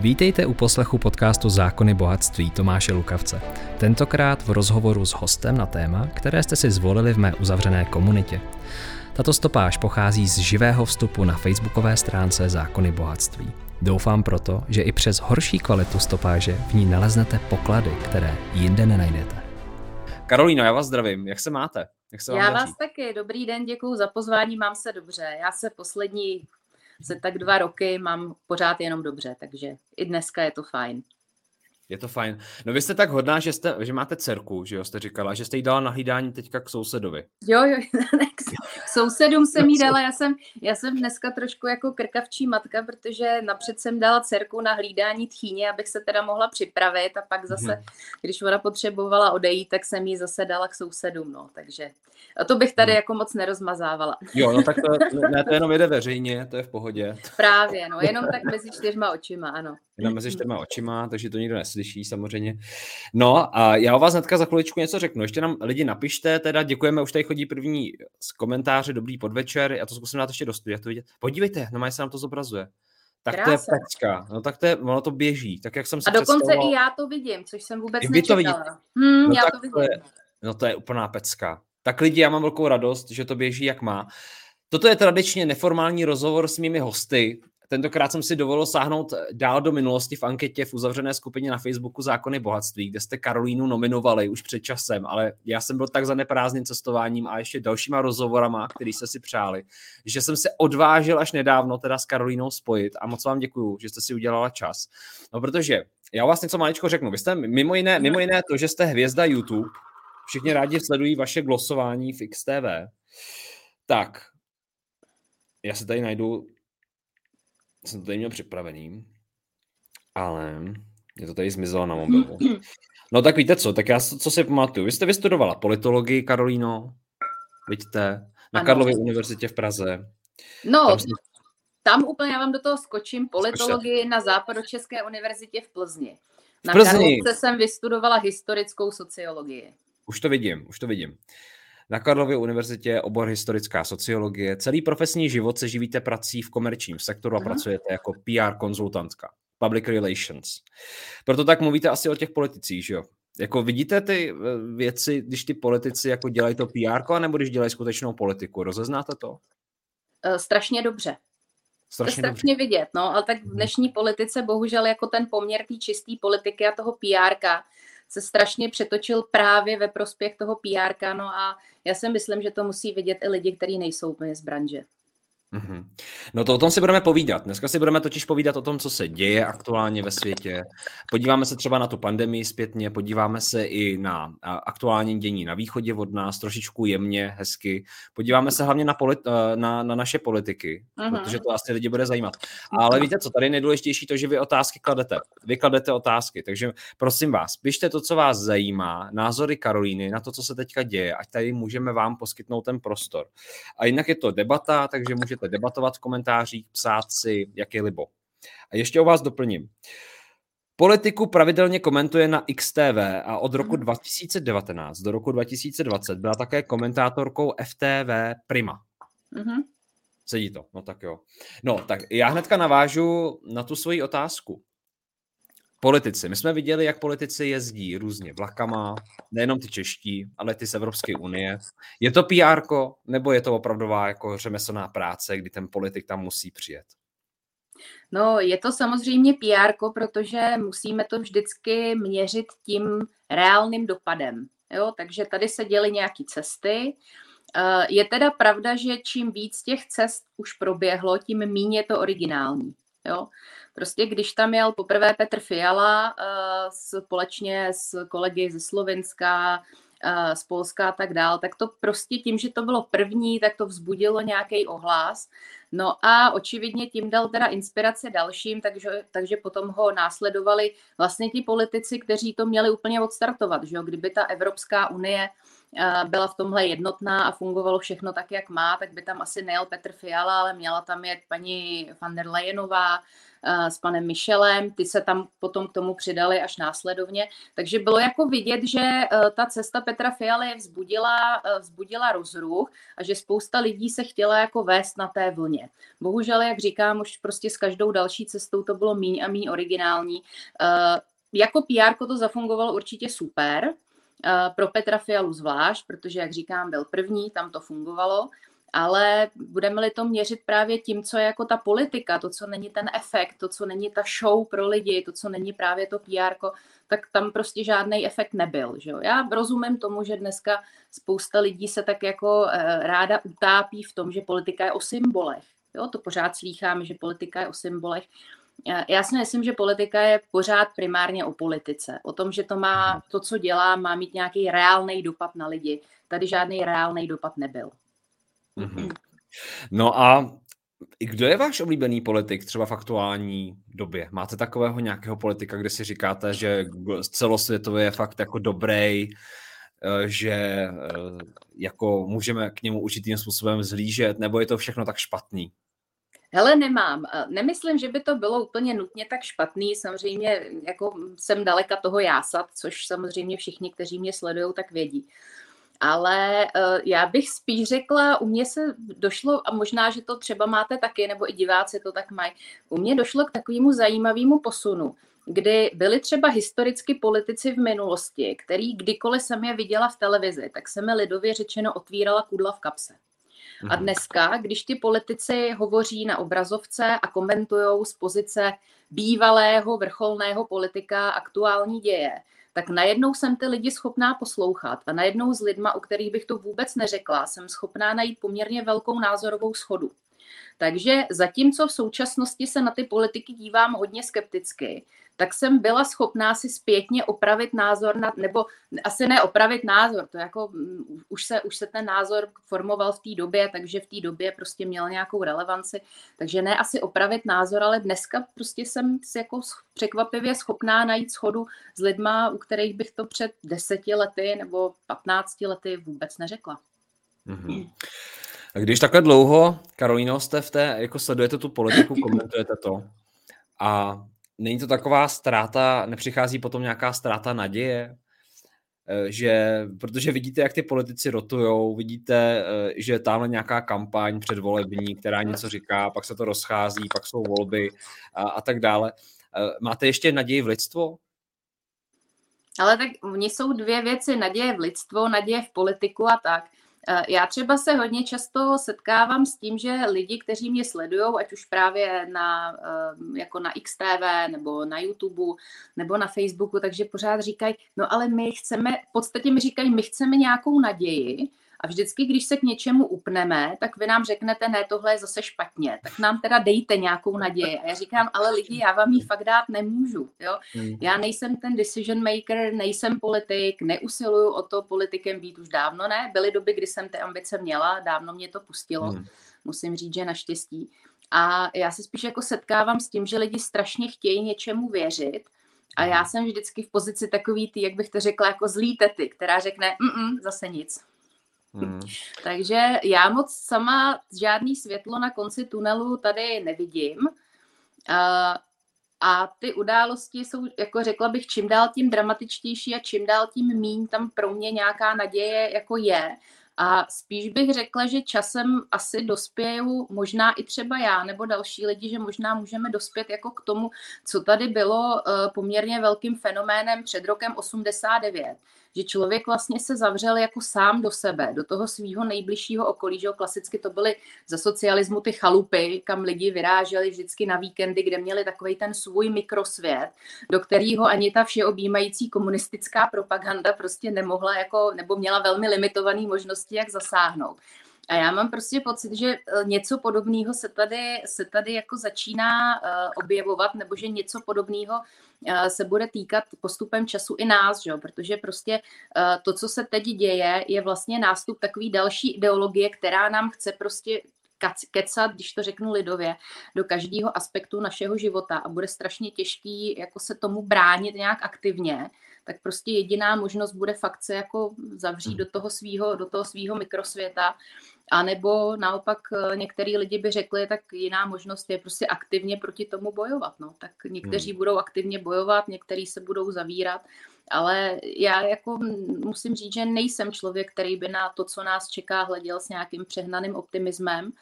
Vítejte u poslechu podcastu Zákony bohatství Tomáše Lukavce. Tentokrát v rozhovoru s hostem na téma, které jste si zvolili v mé uzavřené komunitě. Tato stopáž pochází z živého vstupu na facebookové stránce Zákony bohatství. Doufám proto, že i přes horší kvalitu stopáže v ní naleznete poklady, které jinde nenajdete. Karolíno, já vás zdravím. Jak se máte? Jak se vám já daří? vás taky. Dobrý den, děkuji za pozvání, mám se dobře. Já se poslední se tak dva roky mám pořád jenom dobře, takže i dneska je to fajn. Je to fajn. No vy jste tak hodná, že, jste, že máte dcerku, že jo, jste říkala, že jste jí dala na hlídání teďka k sousedovi. Jo, jo, k sousedům jsem jí dala, já jsem, já jsem dneska trošku jako krkavčí matka, protože napřed jsem dala dcerku na hlídání tchýně, abych se teda mohla připravit a pak zase, hmm. když ona potřebovala odejít, tak jsem jí zase dala k sousedům, no, takže a to bych tady hmm. jako moc nerozmazávala. Jo, no tak to, ne, to jenom jede veřejně, to je v pohodě. Právě, no, jenom tak mezi čtyřma očima, ano. Jenom mezi čtyřma očima, takže to nikdo neslyší samozřejmě. No a já o vás hnedka za chviličku něco řeknu. Ještě nám lidi napište, teda děkujeme, už tady chodí první z komentáře, dobrý podvečer, já to zkusím dát ještě do studia, to vidět. Podívejte, no se nám to zobrazuje. Tak Krása. to je pecka. No tak to je, ono to běží. Tak jak jsem se A dokonce představoval... i já to vidím, což jsem vůbec I nečekala. To hmm, no já to vidím. To je, no to je úplná pecka. Tak lidi, já mám velkou radost, že to běží jak má. Toto je tradičně neformální rozhovor s mými hosty. Tentokrát jsem si dovolil sáhnout dál do minulosti v anketě v uzavřené skupině na Facebooku Zákony bohatství, kde jste Karolínu nominovali už před časem, ale já jsem byl tak zaneprázdněn cestováním a ještě dalšíma rozhovorama, který jste si přáli, že jsem se odvážil až nedávno teda s Karolínou spojit a moc vám děkuju, že jste si udělala čas. No protože já vás něco maličko řeknu. Vy jste mimo jiné, mimo jiné to, že jste hvězda YouTube, všichni rádi sledují vaše glosování v XTV, tak já se tady najdu jsem to tady měl připravený, ale je to tady zmizelo na mobilu. No tak víte co, tak já co si pamatuju. Vy jste vystudovala politologii, Karolíno, vidíte, na ano. Karlově univerzitě v Praze. No, tam, jste... tam úplně já vám do toho skočím, politologii Zkušte. na Západočeské univerzitě v Plzni. Na v Plzni. Karlovce jsem vystudovala historickou sociologii. Už to vidím, už to vidím. Na Karlově univerzitě obor historická sociologie. Celý profesní život se živíte prací v komerčním sektoru a Aha. pracujete jako PR konzultantka. Public relations. Proto tak mluvíte asi o těch politicích, že jo? Jako vidíte ty eh, věci, když ty politici jako dělají to PR, nebo když dělají skutečnou politiku? Rozeznáte to? Eh, strašně dobře. Strašně, to strašně dobře. vidět, no, ale tak v dnešní politice bohužel jako ten poměr té čisté politiky a toho PR se strašně přetočil právě ve prospěch toho PR, no a já si myslím, že to musí vidět i lidi, kteří nejsou úplně z branže. Mm-hmm. No to o tom si budeme povídat. Dneska si budeme totiž povídat o tom, co se děje aktuálně ve světě. Podíváme se třeba na tu pandemii zpětně, podíváme se i na aktuální dění na východě od nás, trošičku jemně, hezky. Podíváme se hlavně na, polit, eh, na, na naše politiky, mm-hmm. protože to asi lidi bude zajímat. Ale víte co, tady je nejdůležitější to, že vy otázky kladete. Vy kladete otázky, takže prosím vás, pište to, co vás zajímá, názory Karolíny na to, co se teďka děje, ať tady můžeme vám poskytnout ten prostor. A jinak je to debata, takže můžete můžete debatovat v komentářích, psát si, jak je libo. A ještě o vás doplním. Politiku pravidelně komentuje na XTV a od roku 2019 do roku 2020 byla také komentátorkou FTV Prima. Mm-hmm. Sedí to, no tak jo. No, tak já hnedka navážu na tu svoji otázku. Politici. My jsme viděli, jak politici jezdí různě vlakama, nejenom ty čeští, ale ty z Evropské unie. Je to PR nebo je to opravdová jako řemeslná práce, kdy ten politik tam musí přijet? No, je to samozřejmě PR, protože musíme to vždycky měřit tím reálným dopadem. Jo? Takže tady se děly nějaké cesty. Eh, je teda pravda, že čím víc těch cest už proběhlo, tím méně je to originální. Jo? Prostě když tam jel poprvé Petr Fiala uh, společně s kolegy ze Slovenska, uh, z Polska a tak dál, tak to prostě tím, že to bylo první, tak to vzbudilo nějaký ohlas. No a očividně tím dal teda inspirace dalším, takže, takže potom ho následovali vlastně ti politici, kteří to měli úplně odstartovat. Že jo? Kdyby ta Evropská unie byla v tomhle jednotná a fungovalo všechno tak, jak má, tak by tam asi nejel Petr Fiala, ale měla tam jet paní van der Leyenová, s panem Michelem, ty se tam potom k tomu přidali až následovně, takže bylo jako vidět, že e, ta cesta Petra Fialy vzbudila, vzbudila rozruch a že spousta lidí se chtěla jako vést na té vlně. Bohužel, jak říkám, už prostě s každou další cestou to bylo míň a míň originální. E, jako PR to zafungovalo určitě super, pro Petra Fialu zvlášť, protože, jak říkám, byl první, tam to fungovalo ale budeme-li to měřit právě tím, co je jako ta politika, to, co není ten efekt, to, co není ta show pro lidi, to, co není právě to PR, tak tam prostě žádný efekt nebyl. Že jo? Já rozumím tomu, že dneska spousta lidí se tak jako eh, ráda utápí v tom, že politika je o symbolech. Jo? To pořád slýcháme, že politika je o symbolech. Já si myslím, že politika je pořád primárně o politice. O tom, že to má, to, co dělá, má mít nějaký reálný dopad na lidi. Tady žádný reálný dopad nebyl. Mm-hmm. No a kdo je váš oblíbený politik třeba v aktuální době? Máte takového nějakého politika, kde si říkáte, že celosvětově je fakt jako dobrý, eh, že eh, jako můžeme k němu určitým způsobem zlížet, nebo je to všechno tak špatný? Hele, nemám. Eh, nemyslím, že by to bylo úplně nutně tak špatný. Samozřejmě jako jsem daleka toho jásat, což samozřejmě všichni, kteří mě sledují, tak vědí. Ale uh, já bych spíš řekla, u mě se došlo, a možná, že to třeba máte taky, nebo i diváci to tak mají, u mě došlo k takovému zajímavému posunu, kdy byli třeba historicky politici v minulosti, který kdykoliv jsem je viděla v televizi, tak se mi lidově řečeno otvírala kudla v kapse. A mhm. dneska, když ty politici hovoří na obrazovce a komentují z pozice bývalého vrcholného politika aktuální děje, tak najednou jsem ty lidi schopná poslouchat a najednou s lidma, u kterých bych to vůbec neřekla, jsem schopná najít poměrně velkou názorovou schodu. Takže zatímco v současnosti se na ty politiky dívám hodně skepticky, tak jsem byla schopná si zpětně opravit názor, na, nebo asi ne opravit názor, to jako mm, už se, už se ten názor formoval v té době, takže v té době prostě měl nějakou relevanci, takže ne asi opravit názor, ale dneska prostě jsem jako překvapivě schopná najít schodu s lidma, u kterých bych to před deseti lety nebo patnácti lety vůbec neřekla. Mm-hmm. Když takhle dlouho, Karolino, jste v té, jako sledujete tu politiku, komentujete to a není to taková ztráta, nepřichází potom nějaká ztráta naděje, eh, že, protože vidíte, jak ty politici rotujou, vidíte, eh, že je tamhle nějaká kampaň předvolební, která něco říká, pak se to rozchází, pak jsou volby a, a tak dále. Eh, máte ještě naději v lidstvo? Ale tak oni jsou dvě věci, naděje v lidstvo, naděje v politiku a tak. Eh, já třeba se hodně často setkávám s tím, že lidi, kteří mě sledují, ať už právě na, eh, jako na XTV nebo na YouTube nebo na Facebooku, takže pořád říkají, no ale my chceme, v podstatě mi říkají, my chceme nějakou naději, a vždycky, když se k něčemu upneme, tak vy nám řeknete, ne, tohle je zase špatně, tak nám teda dejte nějakou naději. A já říkám, ale lidi, já vám ji fakt dát nemůžu. Jo? Hmm. Já nejsem ten decision maker, nejsem politik, neusiluju o to politikem být už dávno ne. Byly doby, kdy jsem ty ambice měla, dávno mě to pustilo. Hmm. Musím říct, že naštěstí. A já se spíš jako setkávám s tím, že lidi strašně chtějí něčemu věřit, a já hmm. jsem vždycky v pozici takový ty, jak bych to řekla, jako zlý tety, která řekne, zase nic. Hmm. Takže já moc sama žádný světlo na konci tunelu tady nevidím. Uh, a ty události jsou, jako řekla bych, čím dál tím dramatičtější a čím dál tím míň tam pro mě nějaká naděje jako je. A spíš bych řekla, že časem asi dospěju, možná i třeba já nebo další lidi, že možná můžeme dospět jako k tomu, co tady bylo uh, poměrně velkým fenoménem před rokem 89 že člověk vlastně se zavřel jako sám do sebe, do toho svého nejbližšího okolí, že jo, klasicky to byly za socialismu ty chalupy, kam lidi vyráželi vždycky na víkendy, kde měli takový ten svůj mikrosvět, do kterého ani ta všeobjímající komunistická propaganda prostě nemohla jako, nebo měla velmi limitované možnosti, jak zasáhnout. A já mám prostě pocit, že eh, něco podobného se tady, se tady jako začíná uh, objevovat, nebo že něco podobného uh, se bude týkat postupem času i nás, že? protože prostě to, co se teď děje, je vlastně nástup takové další ideologie, která nám chce prostě kecat, když to řeknu lidově, do každého aspektu našeho života a bude strašně těžký jako se tomu bránit nějak aktivně, tak prostě jediná možnost bude fakt se jako zavřít hmm. do toho svého do toho svýho mikrosvěta a nebo naopak eh, některý lidi by řekli, tak jiná možnost je prostě aktivně proti tomu bojovat. No. Tak někteří hmm. budou aktivně bojovat, někteří se budou zavírat, ale já jako musím říct, že nejsem člověk, který by na to, co nás čeká, hleděl s nějakým přehnaným optimismem.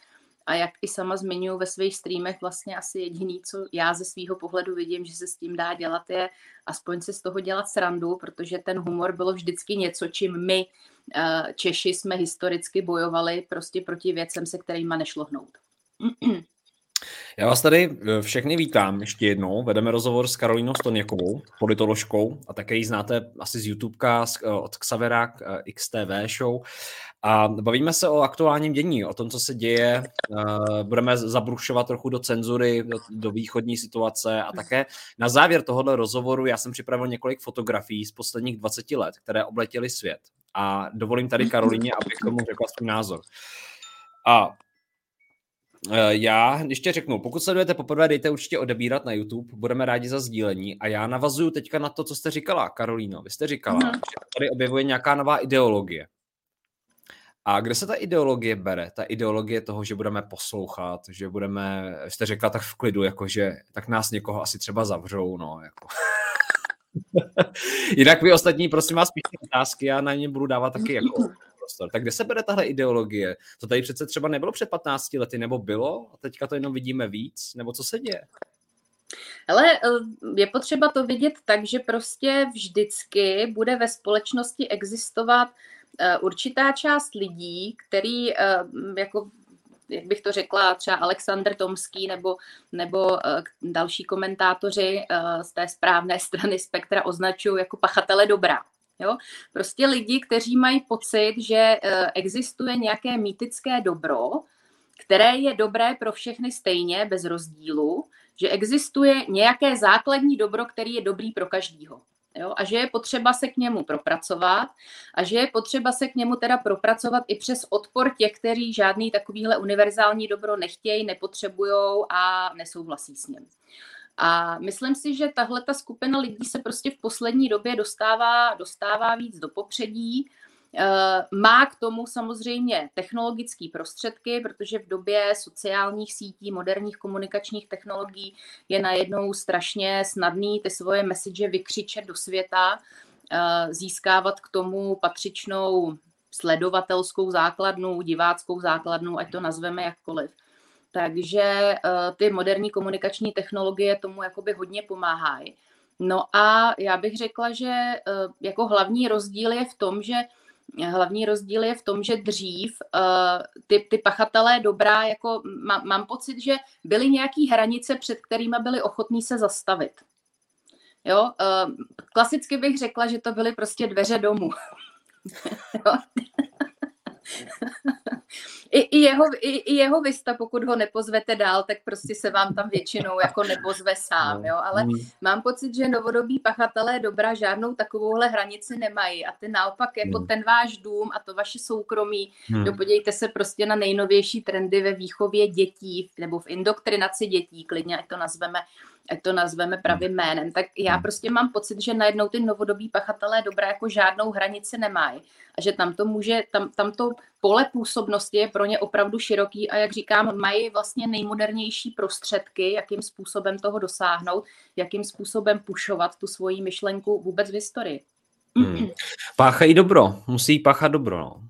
A jak i sama zmiňuji ve svých streamech, vlastně asi jediný, co já ze svého pohledu vidím, že se s tím dá dělat, je aspoň si z toho dělat srandu, protože ten humor bylo vždycky něco, čím my eh, Češi jsme historicky bojovali prostě proti věcem, se kterými nešlo hnout. Já vás tady eh, všechny vítám ještě jednou. Vedeme rozhovor s Karolínou Stoněkovou, politoložkou, a také ji znáte asi z YouTubeka eh, od Xavera XTV show. A bavíme se o aktuálním dění, o tom, co se děje. Budeme zabrušovat trochu do cenzury, do, východní situace a také na závěr tohohle rozhovoru já jsem připravil několik fotografií z posledních 20 let, které obletěly svět. A dovolím tady Karolíně, aby k tomu řekla svůj názor. A já ještě řeknu, pokud sledujete poprvé, dejte určitě odebírat na YouTube, budeme rádi za sdílení a já navazuju teďka na to, co jste říkala, Karolíno. Vy jste říkala, uh-huh. že tady objevuje nějaká nová ideologie. A kde se ta ideologie bere? Ta ideologie toho, že budeme poslouchat, že budeme, jste řekla tak v klidu, jako že tak nás někoho asi třeba zavřou, no, jako. Jinak vy ostatní, prosím vás, píšte otázky, já na ně budu dávat taky jako prostor. Tak kde se bere tahle ideologie? To tady přece třeba nebylo před 15 lety, nebo bylo? A teďka to jenom vidíme víc? Nebo co se děje? Ale eh, je potřeba to vidět tak, že prostě vždycky bude ve společnosti existovat Eh, určitá část lidí, který eh, jako jak bych to řekla, třeba Alexander Tomský nebo, nebo další komentátoři z té správné strany spektra označují jako pachatele dobra. Jo? Prostě lidi, kteří mají pocit, že existuje nějaké mýtické dobro, které je dobré pro všechny stejně, bez rozdílu, že existuje nějaké základní dobro, který je dobrý pro každýho. Jo? A že je potřeba se k němu propracovat a že je potřeba se k němu teda propracovat i přes odpor těch, kteří žádný takovýhle univerzální dobro nechtějí, nepotřebují a nesouhlasí s ním. A myslím si, že tahle ta skupina lidí se prostě v poslední době dostává, dostává víc do popředí Eh, má k tomu samozřejmě technologické prostředky, protože v době sociálních sítí, moderních komunikačních technologií je najednou strašně snadný ty svoje message vykřičet do světa, eh, získávat k tomu patřičnou sledovatelskou základnu, diváckou základnu, ať to nazveme jakkoliv. Takže eh, ty moderní komunikační technologie tomu jakoby hodně pomáhají. No a já bych řekla, že jako hlavní rozdíl je v tom, že hlavní rozdíl je v tom, že dřív uh, ty, ty pachatelé dobrá, jako má, mám pocit, že byly nějaké hranice, před kterými byli ochotní se zastavit. Jo, klasicky bych řekla, že to byly prostě dveře domů. I, i, jeho, i, i jeho vista, pokud ho nepozvete dál, tak prostě se vám tam většinou jako nepozve sám, no, jo, ale mm. mám pocit, že novodobí pachatelé dobra žádnou takovouhle hranici nemají a ty naopak jako mm. ten váš dům a to vaše soukromí, mm. jo, podívejte se prostě na nejnovější trendy ve výchově dětí nebo v indoktrinaci dětí, klidně ať to nazveme ať to nazveme pravým hmm. jménem, tak já hmm. prostě mám pocit, že najednou ty novodobí pachatelé dobré jako žádnou hranici nemají a že tam to může, tam, tam to pole působnosti je pro ně opravdu široký a jak říkám, mají vlastně nejmodernější prostředky, jakým způsobem toho dosáhnout, jakým způsobem pušovat tu svoji myšlenku vůbec v historii. Hmm. Páchají dobro, musí páchat dobro. No.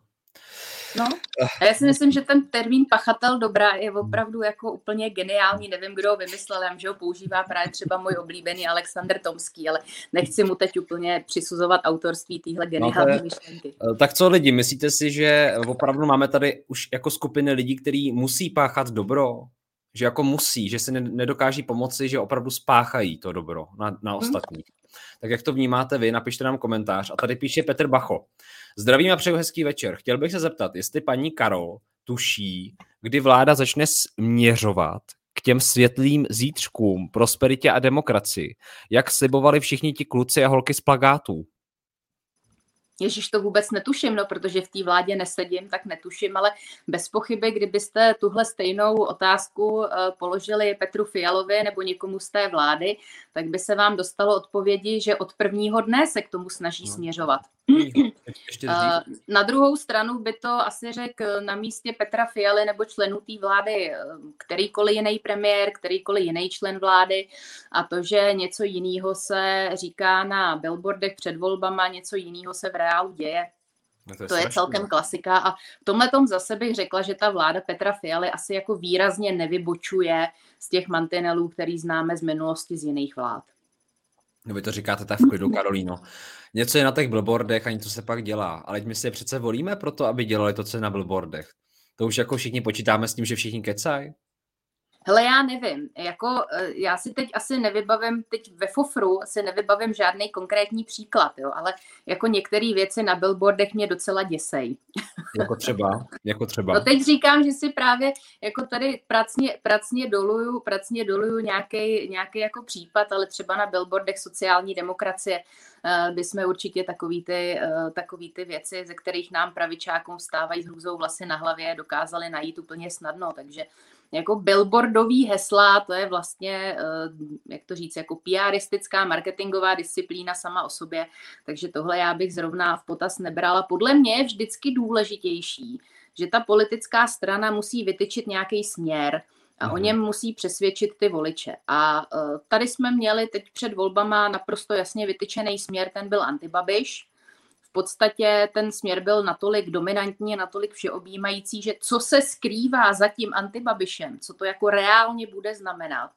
No, a já si myslím, že ten termín pachatel dobra je opravdu jako úplně geniální. Nevím, kdo ho vymyslel, já že ho používá právě třeba můj oblíbený Alexander Tomský, ale nechci mu teď úplně přisuzovat autorství téhle geniální no, myšlenky. Eh, tak co lidi, myslíte si, že opravdu máme tady už jako skupiny lidí, kteří musí páchat dobro? Že jako musí, že se nedokáží pomoci, že opravdu spáchají to dobro na, na ostatní. Hmm. Tak jak to vnímáte vy, napište nám komentář. A tady píše Petr Bacho. Zdravím a přeju hezký večer. Chtěl bych se zeptat, jestli paní Karol tuší, kdy vláda začne směřovat k těm světlým zítřkům, prosperitě a demokracii, jak slibovali všichni ti kluci a holky z plagátů. Ježíš to vůbec netuším, no, protože v té vládě nesedím, tak netuším, ale bez pochyby, kdybyste tuhle stejnou otázku uh, položili Petru Fialovi nebo někomu z té vlády, tak by se vám dostalo odpovědi, že od prvního dne se k tomu snaží no. směřovat. Uh, na druhou stranu by to asi řekl na místě Petra Fialy nebo členů té vlády kterýkoliv jiný premiér, kterýkoliv jiný člen vlády a to, že něco jiného se říká na billboardech před volbama, něco jiného se v reálu děje. No to je, to je celkem klasika a v tomhle tom zase bych řekla, že ta vláda Petra Fialy asi jako výrazně nevybočuje z těch mantinelů, který známe z minulosti z jiných vlád. No vy to říkáte tak v klidu, Karolíno. Něco je na těch billboardech a něco se pak dělá. Ale my si je přece volíme proto, aby dělali to, co je na billboardech. To už jako všichni počítáme s tím, že všichni kecají. Hele, já nevím, jako eh, já si teď asi nevybavím, teď ve Fofru asi nevybavím žádný konkrétní příklad, jo, ale jako některé věci na billboardech mě docela děsej. Jako třeba, jako třeba. No teď říkám, že si právě jako tady pracně, pracně doluju, pracně doluju nějaký, nějaký jako případ, ale třeba na billboardech sociální demokracie by jsme určitě takový ty, uh, takový ty věci, ze kterých nám pravičákům vstávají s hrůzou vlasy na hlavě, dokázali najít úplně snadno, takže jako billboardový hesla, to je vlastně, eh, jak to říct, jako PRistická marketingová disciplína sama o sobě, takže tohle já bych zrovna v potaz nebrala. Podle mě je vždycky důležitější, že ta politická strana musí vytyčit nějaký směr, a o mhm. něm musí přesvědčit ty voliče. A eh, tady jsme měli teď před volbama naprosto jasně vytyčený směr, ten byl antibabiš podstatě ten směr byl natolik dominantní, natolik všeobjímající, že co se skrývá za tím antibabišem, co to jako reálně bude znamenat,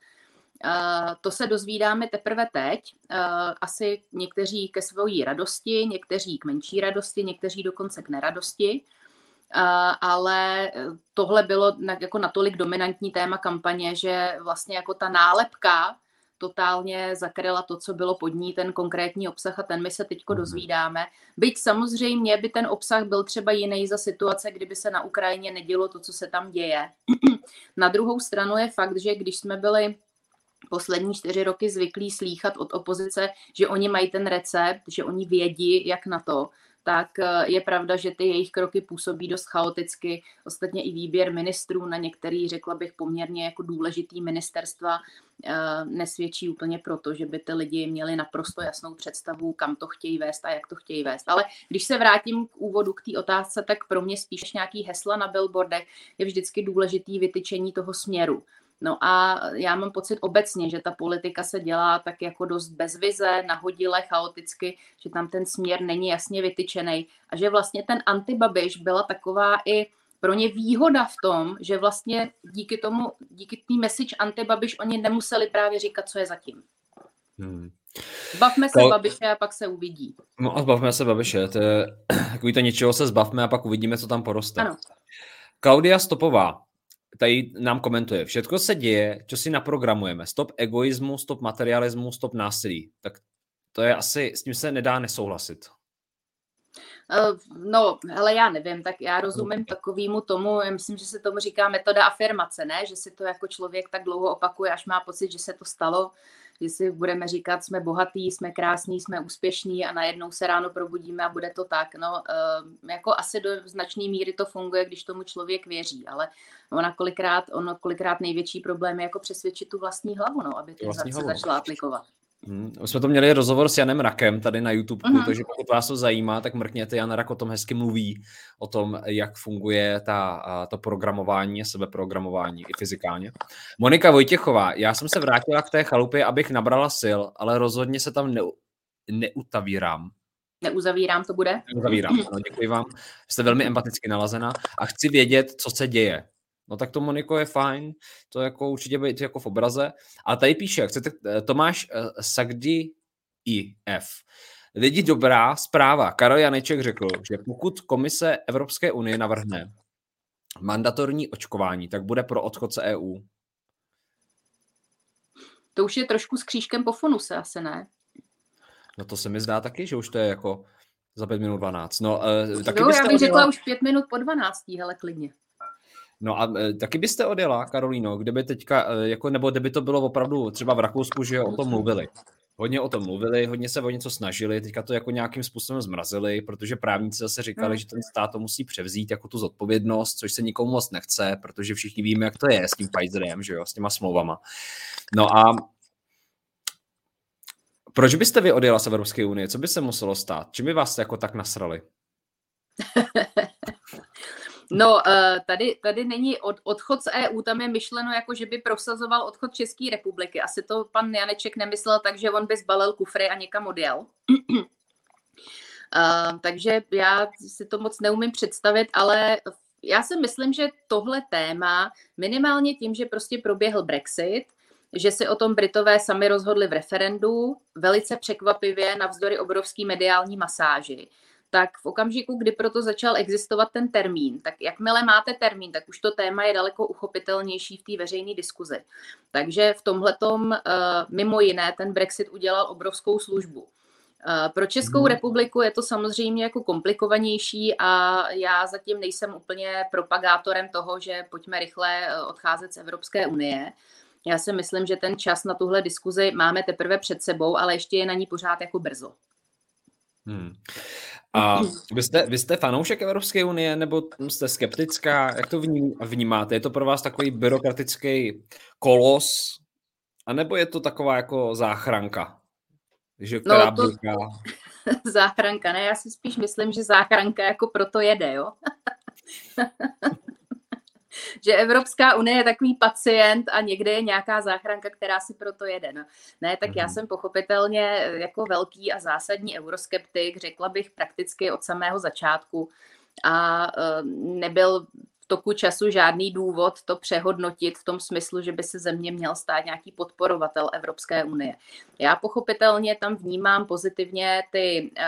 Uh, to se dozvídáme teprve teď. Uh, asi někteří ke svojí radosti, někteří k menší radosti, někteří dokonce k neradosti. Uh, ale tohle bylo jako natolik dominantní téma kampaně, že vlastně jako ta nálepka totálně zakryla to, co bylo pod ní, ten konkrétní obsah a ten my se teďko mhm. dozvídáme. Byť samozřejmě by ten obsah byl třeba jiný za situace, kdyby se na Ukrajině nedělo to, co se tam děje. na druhou stranu je fakt, že když jsme byli poslední čtyři roky zvyklí slýchat od opozice, že oni mají ten recept, že oni vědí, jak na to, tak eh, je pravda, že ty jejich kroky působí dost chaoticky. Ostatně i výběr ministrů na některý, řekla bych, poměrně jako důležitý ministerstva eh, nesvědčí úplně proto, že by ty lidi měli naprosto jasnou představu, kam to chtějí vést a jak to chtějí vést. Ale když se vrátím k úvodu, k té otázce, tak pro mě spíš nějaký hesla na billboardech je vždycky důležitý vytyčení toho směru. No a já mám pocit obecně, že ta politika se dělá tak jako dost bez vize, nahodile, chaoticky, že tam ten směr není jasně vytyčený a že vlastně ten antibabiš byla taková i pro ně výhoda v tom, že vlastně díky tomu, díky té message antibabiš oni nemuseli právě říkat, co je zatím. Hmm. Zbavme se to... Babiše a pak se uvidí. No a zbavme se Babiše, to je takový to něčeho se zbavme a pak uvidíme, co tam poroste. Ano. Klaudia Stopová, tady nám komentuje, všetko se děje, co si naprogramujeme. Stop egoismu, stop materialismu, stop násilí. Tak to je asi, s tím se nedá nesouhlasit. Eh, no, ale já nevím, tak já rozumím takovému tomu, já myslím, že se tomu říká metoda afirmace, ne? Že si to jako člověk tak dlouho opakuje, až má pocit, že se to stalo že si budeme říkat, jsme bohatí, jsme krásní, jsme úspěšní a najednou se ráno probudíme a bude to tak. No, eh, jako asi do značné míry to funguje, když tomu člověk věří, ale ona kolikrát, ono kolikrát největší problém je jako přesvědčit tu vlastní hlavu, no, aby ty vzorce začala aplikovat. Hmm. Jsme to měli rozhovor s Janem Rakem tady na YouTube, uh-huh. takže pokud vás to zajímá, tak mrkněte, Jan Rak o tom hezky mluví, o tom, jak funguje ta, to programování, sebeprogramování i fyzikálně. Monika Vojtěchová, já jsem se vrátila k té chalupě, abych nabrala sil, ale rozhodně se tam ne, neutavírám. Neuzavírám to bude? Neuzavírám, ano, děkuji vám. Jste velmi empaticky nalazená a chci vědět, co se děje. No tak to Moniko je fajn, to jako určitě být jako v obraze. A tady píše, chcete, eh, Tomáš uh, Sagdi IF. Lidi dobrá zpráva. Karel Janeček řekl, že pokud komise Evropské unie navrhne mandatorní očkování, tak bude pro odchodce EU. To už je trošku s křížkem po funuse, asi ne? No to se mi zdá taky, že už to je jako za 5 minut 12. No, uh, taky jo, já bych řekla už 5 minut po 12, hele klidně. No a e, taky byste odjela, Karolíno, kdyby teďka, e, jako, nebo kdyby to bylo opravdu třeba v Rakousku, že o tom mluvili. hodně o tom mluvili, hodně se o něco snažili, teďka to jako nějakým způsobem zmrazili, protože právníci zase říkali, mm. že ten stát to musí převzít jako tu zodpovědnost, což se nikomu moc nechce, protože všichni víme, jak to je s tím Pfizerem, že jo, s těma smlouvama. No a proč byste vy odjela z Evropské unie? Co by se muselo stát? Čím by vás jako tak nasrali? No, eh, tady, tady není od, odchod z EU, tam je myšleno jako, že by prosazoval odchod České republiky. Asi to pan Janeček nemyslel tak, že on by zbalil kufry a někam odjel. Uh, takže já si to moc neumím představit, ale já si myslím, že tohle téma, minimálně tím, že prostě proběhl Brexit, že si o tom Britové sami rozhodli v referendu, velice překvapivě navzdory obrovský mediální masáži, tak v okamžiku, kdy proto začal existovat ten termín, tak jakmile máte termín, tak už to téma je daleko uchopitelnější v té veřejné diskuzi. Takže v tomhletom eh, mimo jiné ten Brexit udělal obrovskou službu. Eh, pro Českou hmm. republiku je to samozřejmě jako komplikovanější a já zatím nejsem úplně propagátorem toho, že pojďme rychle eh, odcházet z Evropské unie. Já si myslím, že ten čas na tuhle diskuzi máme teprve před sebou, ale ještě je na ní pořád jako brzo. Hmm. A vy jste, vy jste fanoušek Evropské unie, nebo jste skeptická? Jak to vnímáte? Je to pro vás takový byrokratický kolos? A nebo je to taková jako záchranka? Že, která no to... záchranka, ne? Já si spíš myslím, že záchranka jako proto jede, jo? že Evropská unie je takový pacient a někde je nějaká záchranka, která si proto jede. No, ne, tak já mhm. jsem pochopitelně jako velký a zásadní euroskeptik, řekla bych prakticky od samého začátku a e, nebyl toku času žádný důvod to přehodnotit v tom smyslu, že by se země měl stát nějaký podporovatel Evropské unie. Já pochopitelně tam vnímám pozitivně ty uh,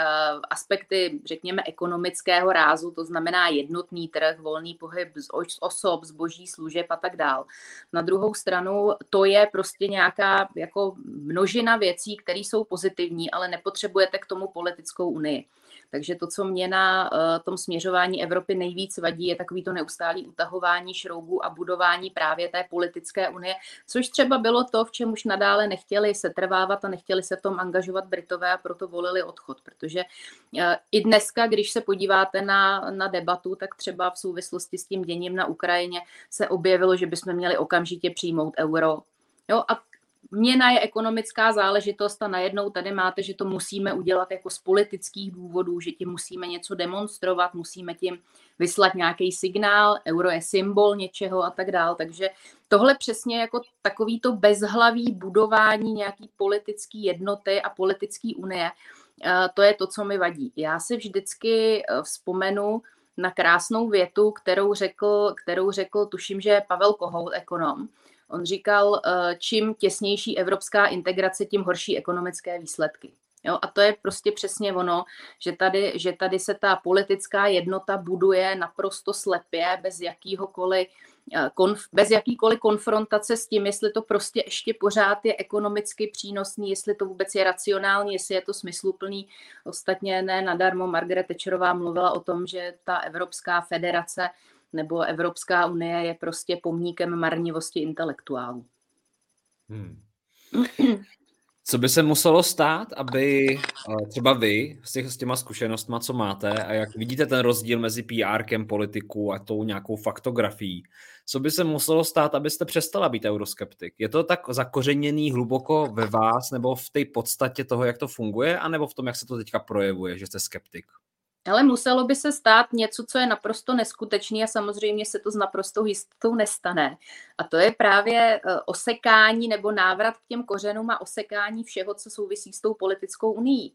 aspekty, řekněme, ekonomického rázu, to znamená jednotný trh, volný pohyb z osob, zboží, služeb a tak dál. Na druhou stranu to je prostě nějaká jako množina věcí, které jsou pozitivní, ale nepotřebujete k tomu politickou unii. Takže to, co mě na uh, tom směřování Evropy nejvíc vadí, je takový to neustálý utahování šroubů a budování právě té politické unie, což třeba bylo to, v čem už nadále nechtěli se trvávat a nechtěli se v tom angažovat Britové a proto volili odchod, protože uh, i dneska, když se podíváte na, na debatu, tak třeba v souvislosti s tím děním na Ukrajině se objevilo, že bychom měli okamžitě přijmout euro. Jo, a Měna je ekonomická záležitost a najednou tady máte, že to musíme udělat jako z politických důvodů, že tím musíme něco demonstrovat, musíme tím vyslat nějaký signál, euro je symbol něčeho a tak dál. Takže tohle přesně jako takovýto bezhlavý budování nějaký politický jednoty a politický unie, eh, to je to, co mi vadí. Já si vždycky eh, vzpomenu na krásnou větu, kterou řekl, kterou řekl tuším, že Pavel Kohout, ekonom, On říkal, eh, čím těsnější evropská integrace, tím horší ekonomické výsledky. Jo, a to je prostě přesně ono, že tady, že tady se ta politická jednota buduje naprosto slepě, bez eh, konf, bez jakýkoliv konfrontace s tím, jestli to prostě ještě pořád je ekonomicky přínosný, jestli to vůbec je racionální, jestli je to smysluplný. Ostatně ne nadarmo Margaret Thatcherová mluvila o tom, že ta Evropská federace nebo Evropská unie je prostě pomníkem marnivosti intelektuálů. Hmm. Co by se muselo stát, aby eh, třeba vy s, těch, s těma zkušenostma, co máte, a jak vidíte ten rozdíl mezi PR-kem politiků a tou nějakou faktografií, co by se muselo stát, abyste přestala být euroskeptik? Je to tak zakořeněný hluboko ve vás, nebo v té podstatě toho, jak to funguje, anebo v tom, jak se to teďka projevuje, že jste skeptik? Ale muselo by se stát něco, co je naprosto neskutečné a samozřejmě se to s naprostou jistotou nestane. A to je právě eh, osekání nebo návrat k těm kořenům a osekání všeho, co souvisí s tou politickou unii.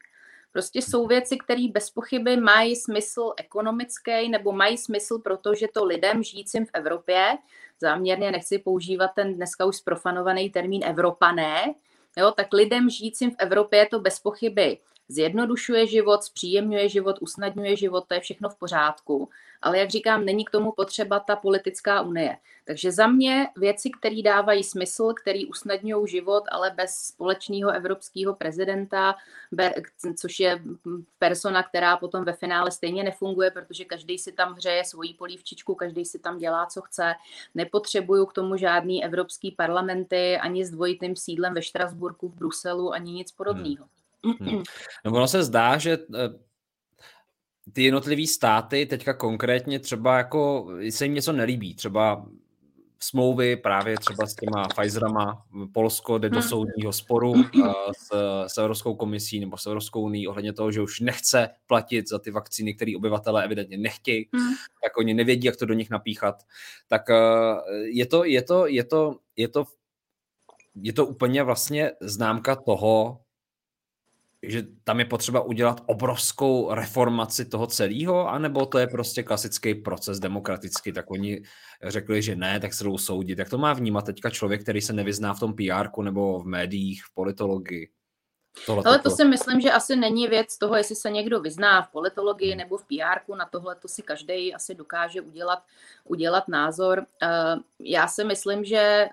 Prostě jsou věci, které bez pochyby mají smysl ekonomický nebo mají smysl, protože to lidem žijícím v Evropě, záměrně nechci používat ten dneska už sprofanovaný termín Evropané, jo, tak lidem žijícím v Evropě to bez pochyby zjednodušuje život, zpříjemňuje život, usnadňuje život, to je všechno v pořádku. Ale jak říkám, není k tomu potřeba ta politická unie. Takže za mě věci, které dávají smysl, které usnadňují život, ale bez společného evropského prezidenta, což je persona, která potom ve finále stejně nefunguje, protože každý si tam hřeje svoji polívčičku, každý si tam dělá, co chce. Nepotřebuju k tomu žádný evropský parlamenty, ani s dvojitým sídlem ve Štrasburku, v Bruselu, ani nic podobného. Hmm. Hmm. No ono se zdá, že eh, ty jednotlivé státy teďka konkrétně třeba jako se jim něco nelíbí, třeba smlouvy právě třeba s těma Pfizerama. Polsko jde do hmm. soudního sporu eh, s, s Evropskou komisí nebo s Evropskou unii ohledně toho, že už nechce platit za ty vakcíny, které obyvatelé evidentně nechtějí, hmm. tak oni nevědí, jak to do nich napíchat. Tak eh, je to, je to, je to, je to, je to úplně vlastně známka toho, že tam je potřeba udělat obrovskou reformaci toho celého, anebo to je prostě klasický proces demokratický, tak oni řekli, že ne, tak se jdou soudit. Jak to má vnímat teďka člověk, který se nevyzná v tom pr nebo v médiích, v politologii? Tohle, Ale to si myslím, že asi není věc toho, jestli se někdo vyzná v politologii hmm. nebo v pr na tohle to si každý asi dokáže udělat, udělat názor. Eh, já si myslím, že eh,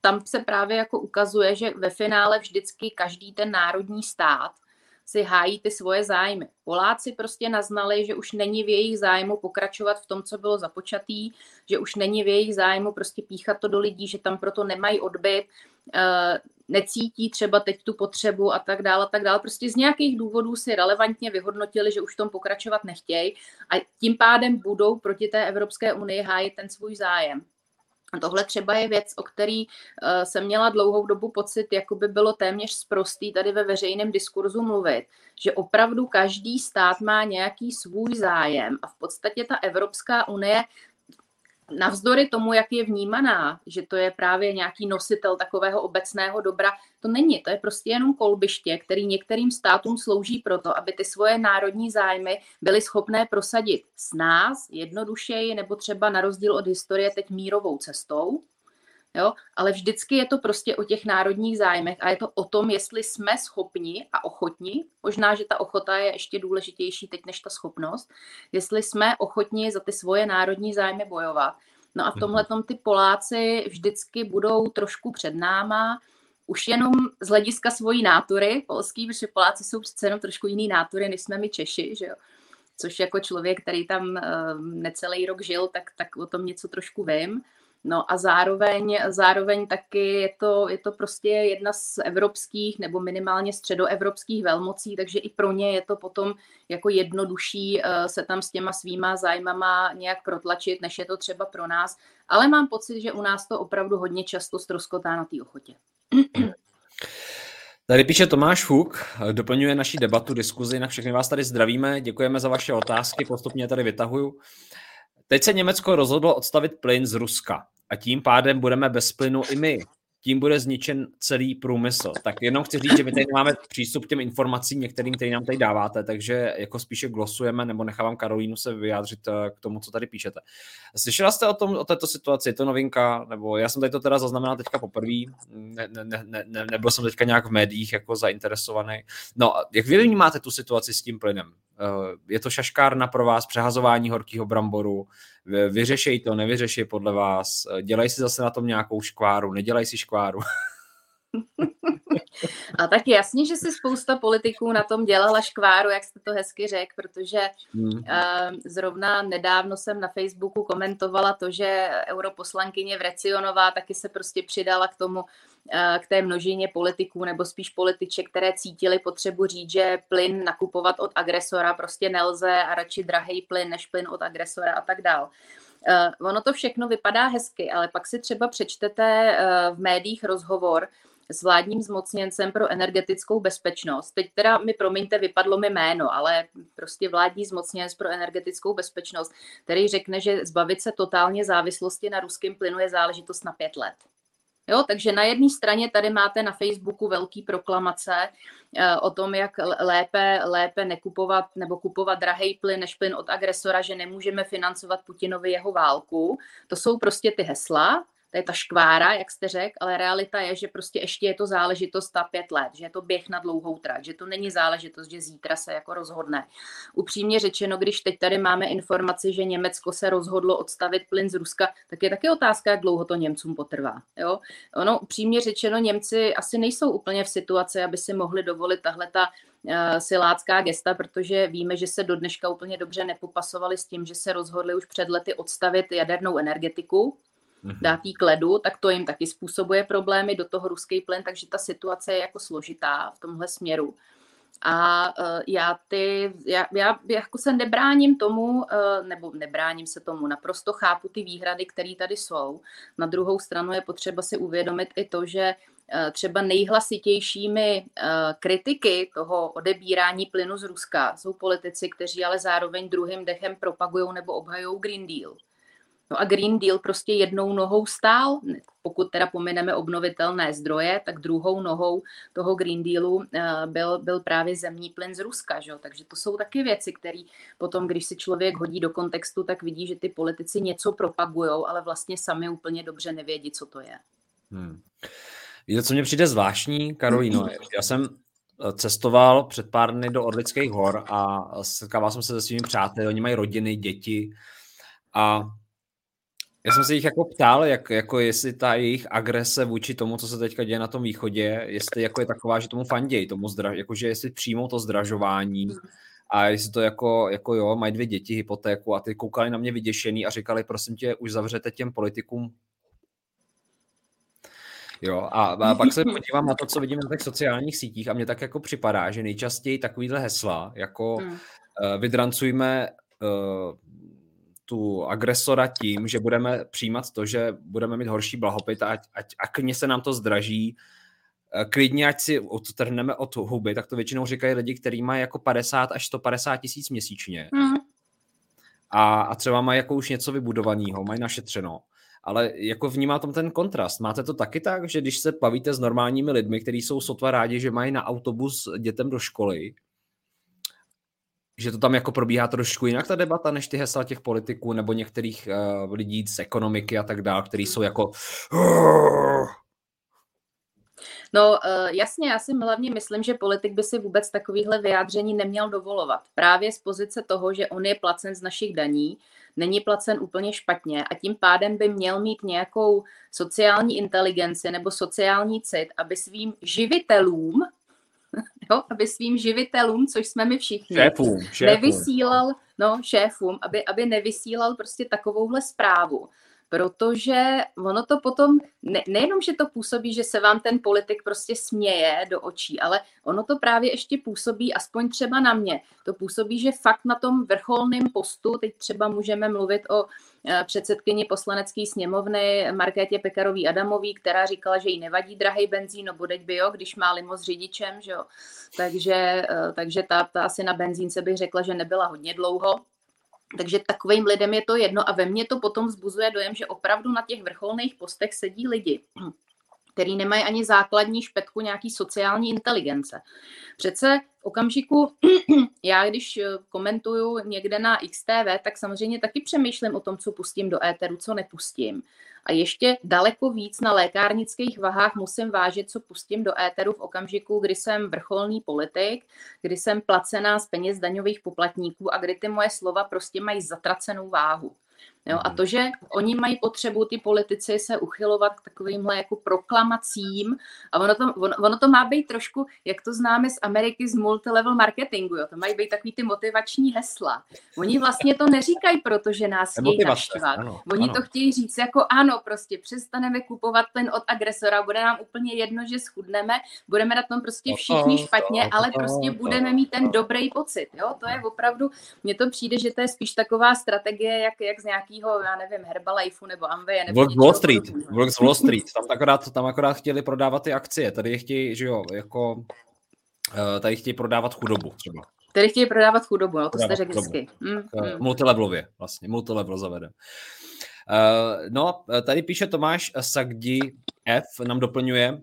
tam se právě jako ukazuje, že ve finále vždycky každý ten národní stát si hájí ty svoje zájmy. Poláci prostě naznali, že už není v jejich zájmu pokračovat v tom, co bylo započatý, že už není v jejich zájmu prostě píchat to do lidí, že tam proto nemají odbyt, eh, necítí třeba teď tu potřebu a tak dále, a tak dále. Prostě z nějakých důvodů si relevantně vyhodnotili, že už v tom pokračovat nechtějí a tím pádem budou proti té Evropské unii hájit ten svůj zájem. A tohle třeba je věc, o který uh, jsem měla dlouhou dobu pocit, jako by bylo téměř sprostý tady ve veřejném diskurzu mluvit, že opravdu každý stát má nějaký svůj zájem a v podstatě ta Evropská unie navzdory tomu, jak je vnímaná, že to je právě nějaký nositel takového obecného dobra, to není. To je prostě jenom kolbiště, který některým státům slouží proto, aby ty svoje národní zájmy byly schopné prosadit s nás jednodušeji nebo třeba na rozdíl od historie teď mírovou cestou. Jo? Ale vždycky je to prostě o těch národních zájmech a je to o tom, jestli jsme schopni a ochotni, možná, že ta ochota je ještě důležitější teď než ta schopnost, jestli jsme ochotni za ty svoje národní zájmy bojovat. No a v mhm. tomhle ty Poláci vždycky budou trošku před náma, už jenom z hlediska svojí nátury polský, protože Poláci jsou přece jenom trošku jiný nátury, než jsme my Češi, že jo? což jako člověk, který tam uh, necelý rok žil, tak, tak o tom něco trošku vím. No a zároveň, zároveň taky je to, je to prostě jedna z evropských nebo minimálně středoevropských velmocí, takže i pro ně je to potom jako jednodušší eh, se tam s těma svýma zájmama nějak protlačit, než je to třeba pro nás. Ale mám pocit, že u nás to opravdu hodně často stroskotá na té ochotě. Tady píše Tomáš Fuk, doplňuje naší debatu, diskuzi, na všechny vás tady zdravíme, děkujeme za vaše otázky, postupně tady vytahuju. Teď se Německo rozhodlo odstavit plyn z Ruska a tím pádem budeme bez plynu i my tím bude zničen celý průmysl. Tak jenom chci říct, že my tady máme přístup k těm informacím některým, které nám tady dáváte, takže jako spíše glosujeme nebo nechávám Karolínu se vyjádřit eh, k tomu, co tady píšete. Slyšela jste o, tom, o této situaci? Je to novinka? Nebo já jsem tady to teda zaznamenal teďka poprvé. Ne, ne, ne, ne, nebyl jsem teďka nějak v médiích jako zainteresovaný. No, jak vy vnímáte tu situaci s tím plynem? Eh, je to šaškárna pro vás, přehazování horkého bramboru, vyřešej to, nevyřešej podle vás, dělej si zase na tom nějakou škváru, nedělej si škváru. A tak jasně, že si spousta politiků na tom dělala škváru, jak jste to hezky řekl, protože hmm. uh, zrovna nedávno jsem na Facebooku komentovala to, že europoslankyně Vrecionová taky se prostě přidala k tomu, uh, k té množině politiků, nebo spíš političek, které cítili potřebu říct, že plyn nakupovat od agresora prostě nelze a radši drahý plyn než plyn od agresora a tak dál. Uh, ono to všechno vypadá hezky, ale pak si třeba přečtete uh, v médiích rozhovor, s vládním zmocněncem pro energetickou bezpečnost. Teď teda mi, promiňte, vypadlo mi jméno, ale prostě vládní zmocněnec pro energetickou bezpečnost, který řekne, že zbavit se totálně závislosti na ruském plynu je záležitost na pět let. Jo, takže na jedné straně tady máte na Facebooku velký proklamace eh, o tom, jak lépe, lépe nekupovat nebo kupovat drahý plyn než plyn od agresora, že nemůžeme financovat Putinovi jeho válku. To jsou prostě ty hesla. To je ta škvára, jak jste řekl, ale realita je, že prostě ještě je to záležitost ta pět let, že je to běh na dlouhou trať, že to není záležitost, že zítra se jako rozhodne. Upřímně řečeno, když teď tady máme informaci, že Německo se rozhodlo odstavit plyn z Ruska, tak je taky otázka, jak dlouho to Němcům potrvá. Jo? Ono upřímně řečeno, Němci asi nejsou úplně v situaci, aby si mohli dovolit tahle ta Eh, silácká gesta, protože víme, že se do dneška úplně dobře nepopasovali s tím, že se rozhodli už před lety odstavit jadernou energetiku. Dát jí k ledu, tak to jim taky způsobuje problémy do toho ruský plyn, takže ta situace je jako složitá v tomhle směru. A uh, já, ty, já, já jako se nebráním tomu, uh, nebo nebráním se tomu, naprosto chápu ty výhrady, které tady jsou. Na druhou stranu je potřeba si uvědomit i to, že uh, třeba nejhlasitějšími kritiky toho odebírání plynu z Ruska jsou politici, kteří ale zároveň druhým dechem propagují nebo obhajují Green Deal. No a Green Deal prostě jednou nohou stál, pokud teda pomineme obnovitelné zdroje, tak druhou nohou toho Green Dealu eh, byl, byl právě zemní plyn z Ruska. Že? Takže to jsou taky věci, které potom, když si člověk hodí do kontextu, tak vidí, že ty politici něco propagují, ale vlastně sami úplně dobře nevědí, co to je. Hmm. Víte, co mě přijde zvláštní, Karolino? Já jsem eh, cestoval před pár dny do Orlických hor a setkával jsem se se svými přáteli, oni mají rodiny, děti a já jsem se jich jako ptal, jak, jako jestli ta jejich agrese vůči tomu, co se teďka děje na tom východě, jestli jako je taková, že tomu fandějí, tomu zdra, jakože jestli přijmou to zdražování a jestli to jako, jako jo, mají dvě děti, hypotéku a ty koukali na mě vyděšený a říkali, prosím tě, už zavřete těm politikům Jo, a, a pak se podívám na to, co vidím na těch sociálních sítích a mně tak jako připadá, že nejčastěji takovýhle hesla, jako hmm. uh, vydrancujme uh, tu agresora tím, že budeme přijímat to, že budeme mít horší blahopit a ať, ať, a klidně se nám to zdraží, eh, klidně ať si odtrhneme od huby, tak to většinou říkají lidi, kteří mají jako 50 až 150 tisíc měsíčně. Mm. A, a třeba mají jako už něco vybudovaného, mají našetřeno. Ale jako vnímá tom ten kontrast. Máte to taky tak, že když se bavíte s normálními lidmi, kteří jsou sotva rádi, že mají na autobus dětem do školy, že to tam jako probíhá trošku jinak ta debata, než ty hesla těch politiků nebo některých uh, lidí z ekonomiky a tak dále, kteří jsou jako No uh, jasně, já si hlavně myslím, že politik by si vůbec takovýhle vyjádření neměl dovolovat. Právě z pozice toho, že on je placen z našich daní, není placen úplně špatně a tím pádem by měl mít nějakou sociální inteligenci nebo sociální cit, aby svým živitelům jo, aby svým živitelům, což jsme my všichni, šéfům, šéfům. nevysílal, no šéfům, aby, aby nevysílal prostě takovouhle zprávu protože ono to potom, ne, nejenom, že to působí, že se vám ten politik prostě směje do očí, ale ono to právě ještě působí, aspoň třeba na mě, to působí, že fakt na tom vrcholném postu, teď třeba můžeme mluvit o předsedkyni poslanecké sněmovny Markétě Pekarový Adamový, která říkala, že jí nevadí drahý benzín, no bude by jo, když má limo s řidičem, že jo. Takže, eh, takže ta, ta asi na benzín se bych řekla, že nebyla hodně dlouho. Takže takovým lidem je to jedno a ve mně to potom vzbuzuje dojem, že opravdu na těch vrcholných postech sedí lidi, který nemají ani základní špetku nějaký sociální inteligence. Přece v okamžiku, já když eh, komentuju někde na XTV, tak samozřejmě taky přemýšlím o tom, co pustím do éteru, co nepustím. A ještě daleko víc na lékárnických vahách musím vážit, co pustím do éteru v okamžiku, kdy jsem vrcholný politik, kdy jsem placená z peněz daňových poplatníků a kdy ty moje slova prostě mají zatracenou váhu. Jo, a to, že oni mají potřebu, ty politici, se uchylovat k takovýmhle jako proklamacím a ono to, ono, ono to má být trošku, jak to známe z Ameriky z multilevel marketingu, jo, to mají být takový ty motivační hesla. Oni vlastně to neříkají, protože nás chtějí naštvat. Ano, oni ano. to chtějí říct jako ano, prostě přestaneme kupovat ten od agresora, bude nám úplně jedno, že schudneme, budeme na tom prostě všichni špatně, ale prostě budeme mít ten dobrý pocit. Jo? To je opravdu, mně to přijde, že to je spíš taková strategie, jak, jak z nějaký nějakého, já nevím, Herbalifeu nebo Amway. Nebo Work Wall Street, Work Wall Street, tam akorát, tam akorát chtěli prodávat ty akcie, tady je chtějí, že jo, jako, eh, tady chtějí prodávat chudobu třeba. Tady chtějí prodávat chudobu, no, to jste řekl vždycky. Mm, mm. Multilevelově vlastně, multilevel zavede. Uh, no, tady píše Tomáš Sagdi F, nám doplňuje,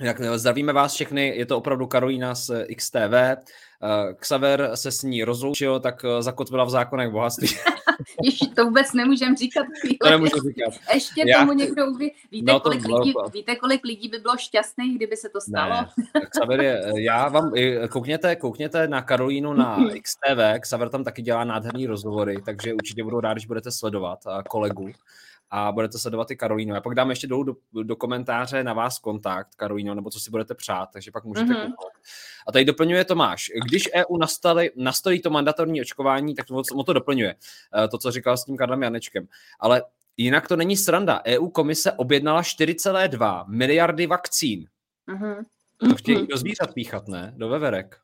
jak zdravíme vás všechny, je to opravdu Karolína z XTV. Xaver se s ní rozloučil, tak zakotvila v zákonech bohatství. Ještě to vůbec nemůžem říkat. To nemůžu říkat. Ještě Já... tomu někdo uví. Víte, no, kolik lidí, víte, kolik lidí by bylo šťastných, kdyby se to stalo? Ne. Xaver, já vám, koukněte, koukněte na Karolínu na XTV, Xaver tam taky dělá nádherný rozhovory, takže určitě budu rád, když budete sledovat kolegu a budete sledovat i Karolínu. Já pak dám ještě dolů do, do komentáře na vás kontakt, Karolíno, nebo co si budete přát, takže pak můžete mm-hmm. A tady doplňuje Tomáš. Když EU nastali, nastojí to mandatorní očkování, tak to, to doplňuje, eh, to, co říkal s tím Karlem Janečkem. Ale jinak to není sranda. EU komise objednala 4,2 miliardy vakcín. Mm-hmm. To chtějí mhm. do zvířat píchat, ne? Do veverek.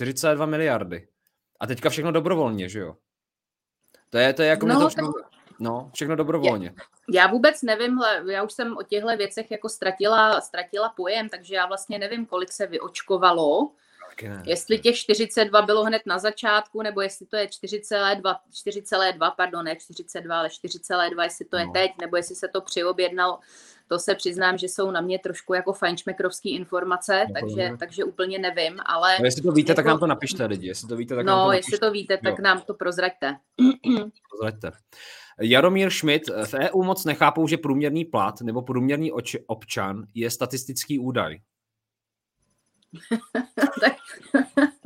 4,2 miliardy. A teďka všechno dobrovolně, že jo? To je, to je jako no, to, tak... No, všechno dobrovolně. Já, já vůbec nevím, já už jsem o těchto věcech jako ztratila, ztratila pojem, takže já vlastně nevím, kolik se vyočkovalo. Ne. Jestli těch 42 bylo hned na začátku, nebo jestli to je 4,2, 4,2 pardon, ne 42, ale 4,2, jestli to je no. teď, nebo jestli se to přiobjednalo. To se přiznám, že jsou na mě trošku jako fajnčmekrovský informace, no, takže, takže úplně nevím, ale... No, jestli to víte, jako... tak nám to napište lidi, jestli to víte, tak no, nám to jestli to víte, tak jo. nám to prozraďte. prozraďte. Jaromír Schmidt, v EU moc nechápou, že průměrný plat nebo průměrný oč- občan je statistický údaj.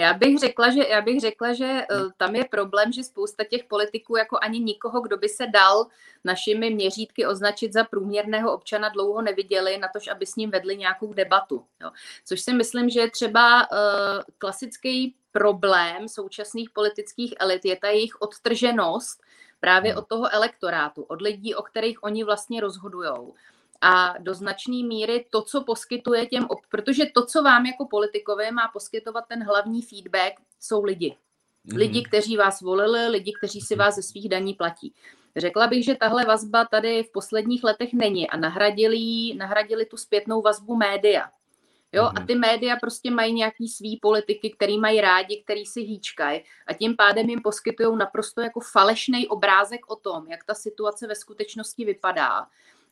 já bych řekla, že, já bych řekla, že eh, tam je problém, že spousta těch politiků jako ani nikoho, kdo by se dal našimi měřítky označit za průměrného občana, dlouho neviděli, na tož, aby s ním vedli nějakou debatu. Jo. Což si myslím, že je třeba uh, klasický problém současných politických elit, je ta jejich odtrženost právě hmm. od toho elektorátu, od lidí, o kterých oni vlastně rozhodují. A do značné míry to, co poskytuje těm, protože to, co vám jako politikové má poskytovat ten hlavní feedback, jsou lidi. Hmm. Lidi, kteří vás volili, lidi, kteří si vás ze svých daní platí. Řekla bych, že tahle vazba tady v posledních letech není a nahradili, nahradili tu zpětnou vazbu média. Jo, a mhm. ty média prostě mají nějaký svý politiky, který mají rádi, který si hýčkají a tím pádem jim poskytují naprosto jako falešný obrázek o tom, jak ta situace ve skutečnosti vypadá.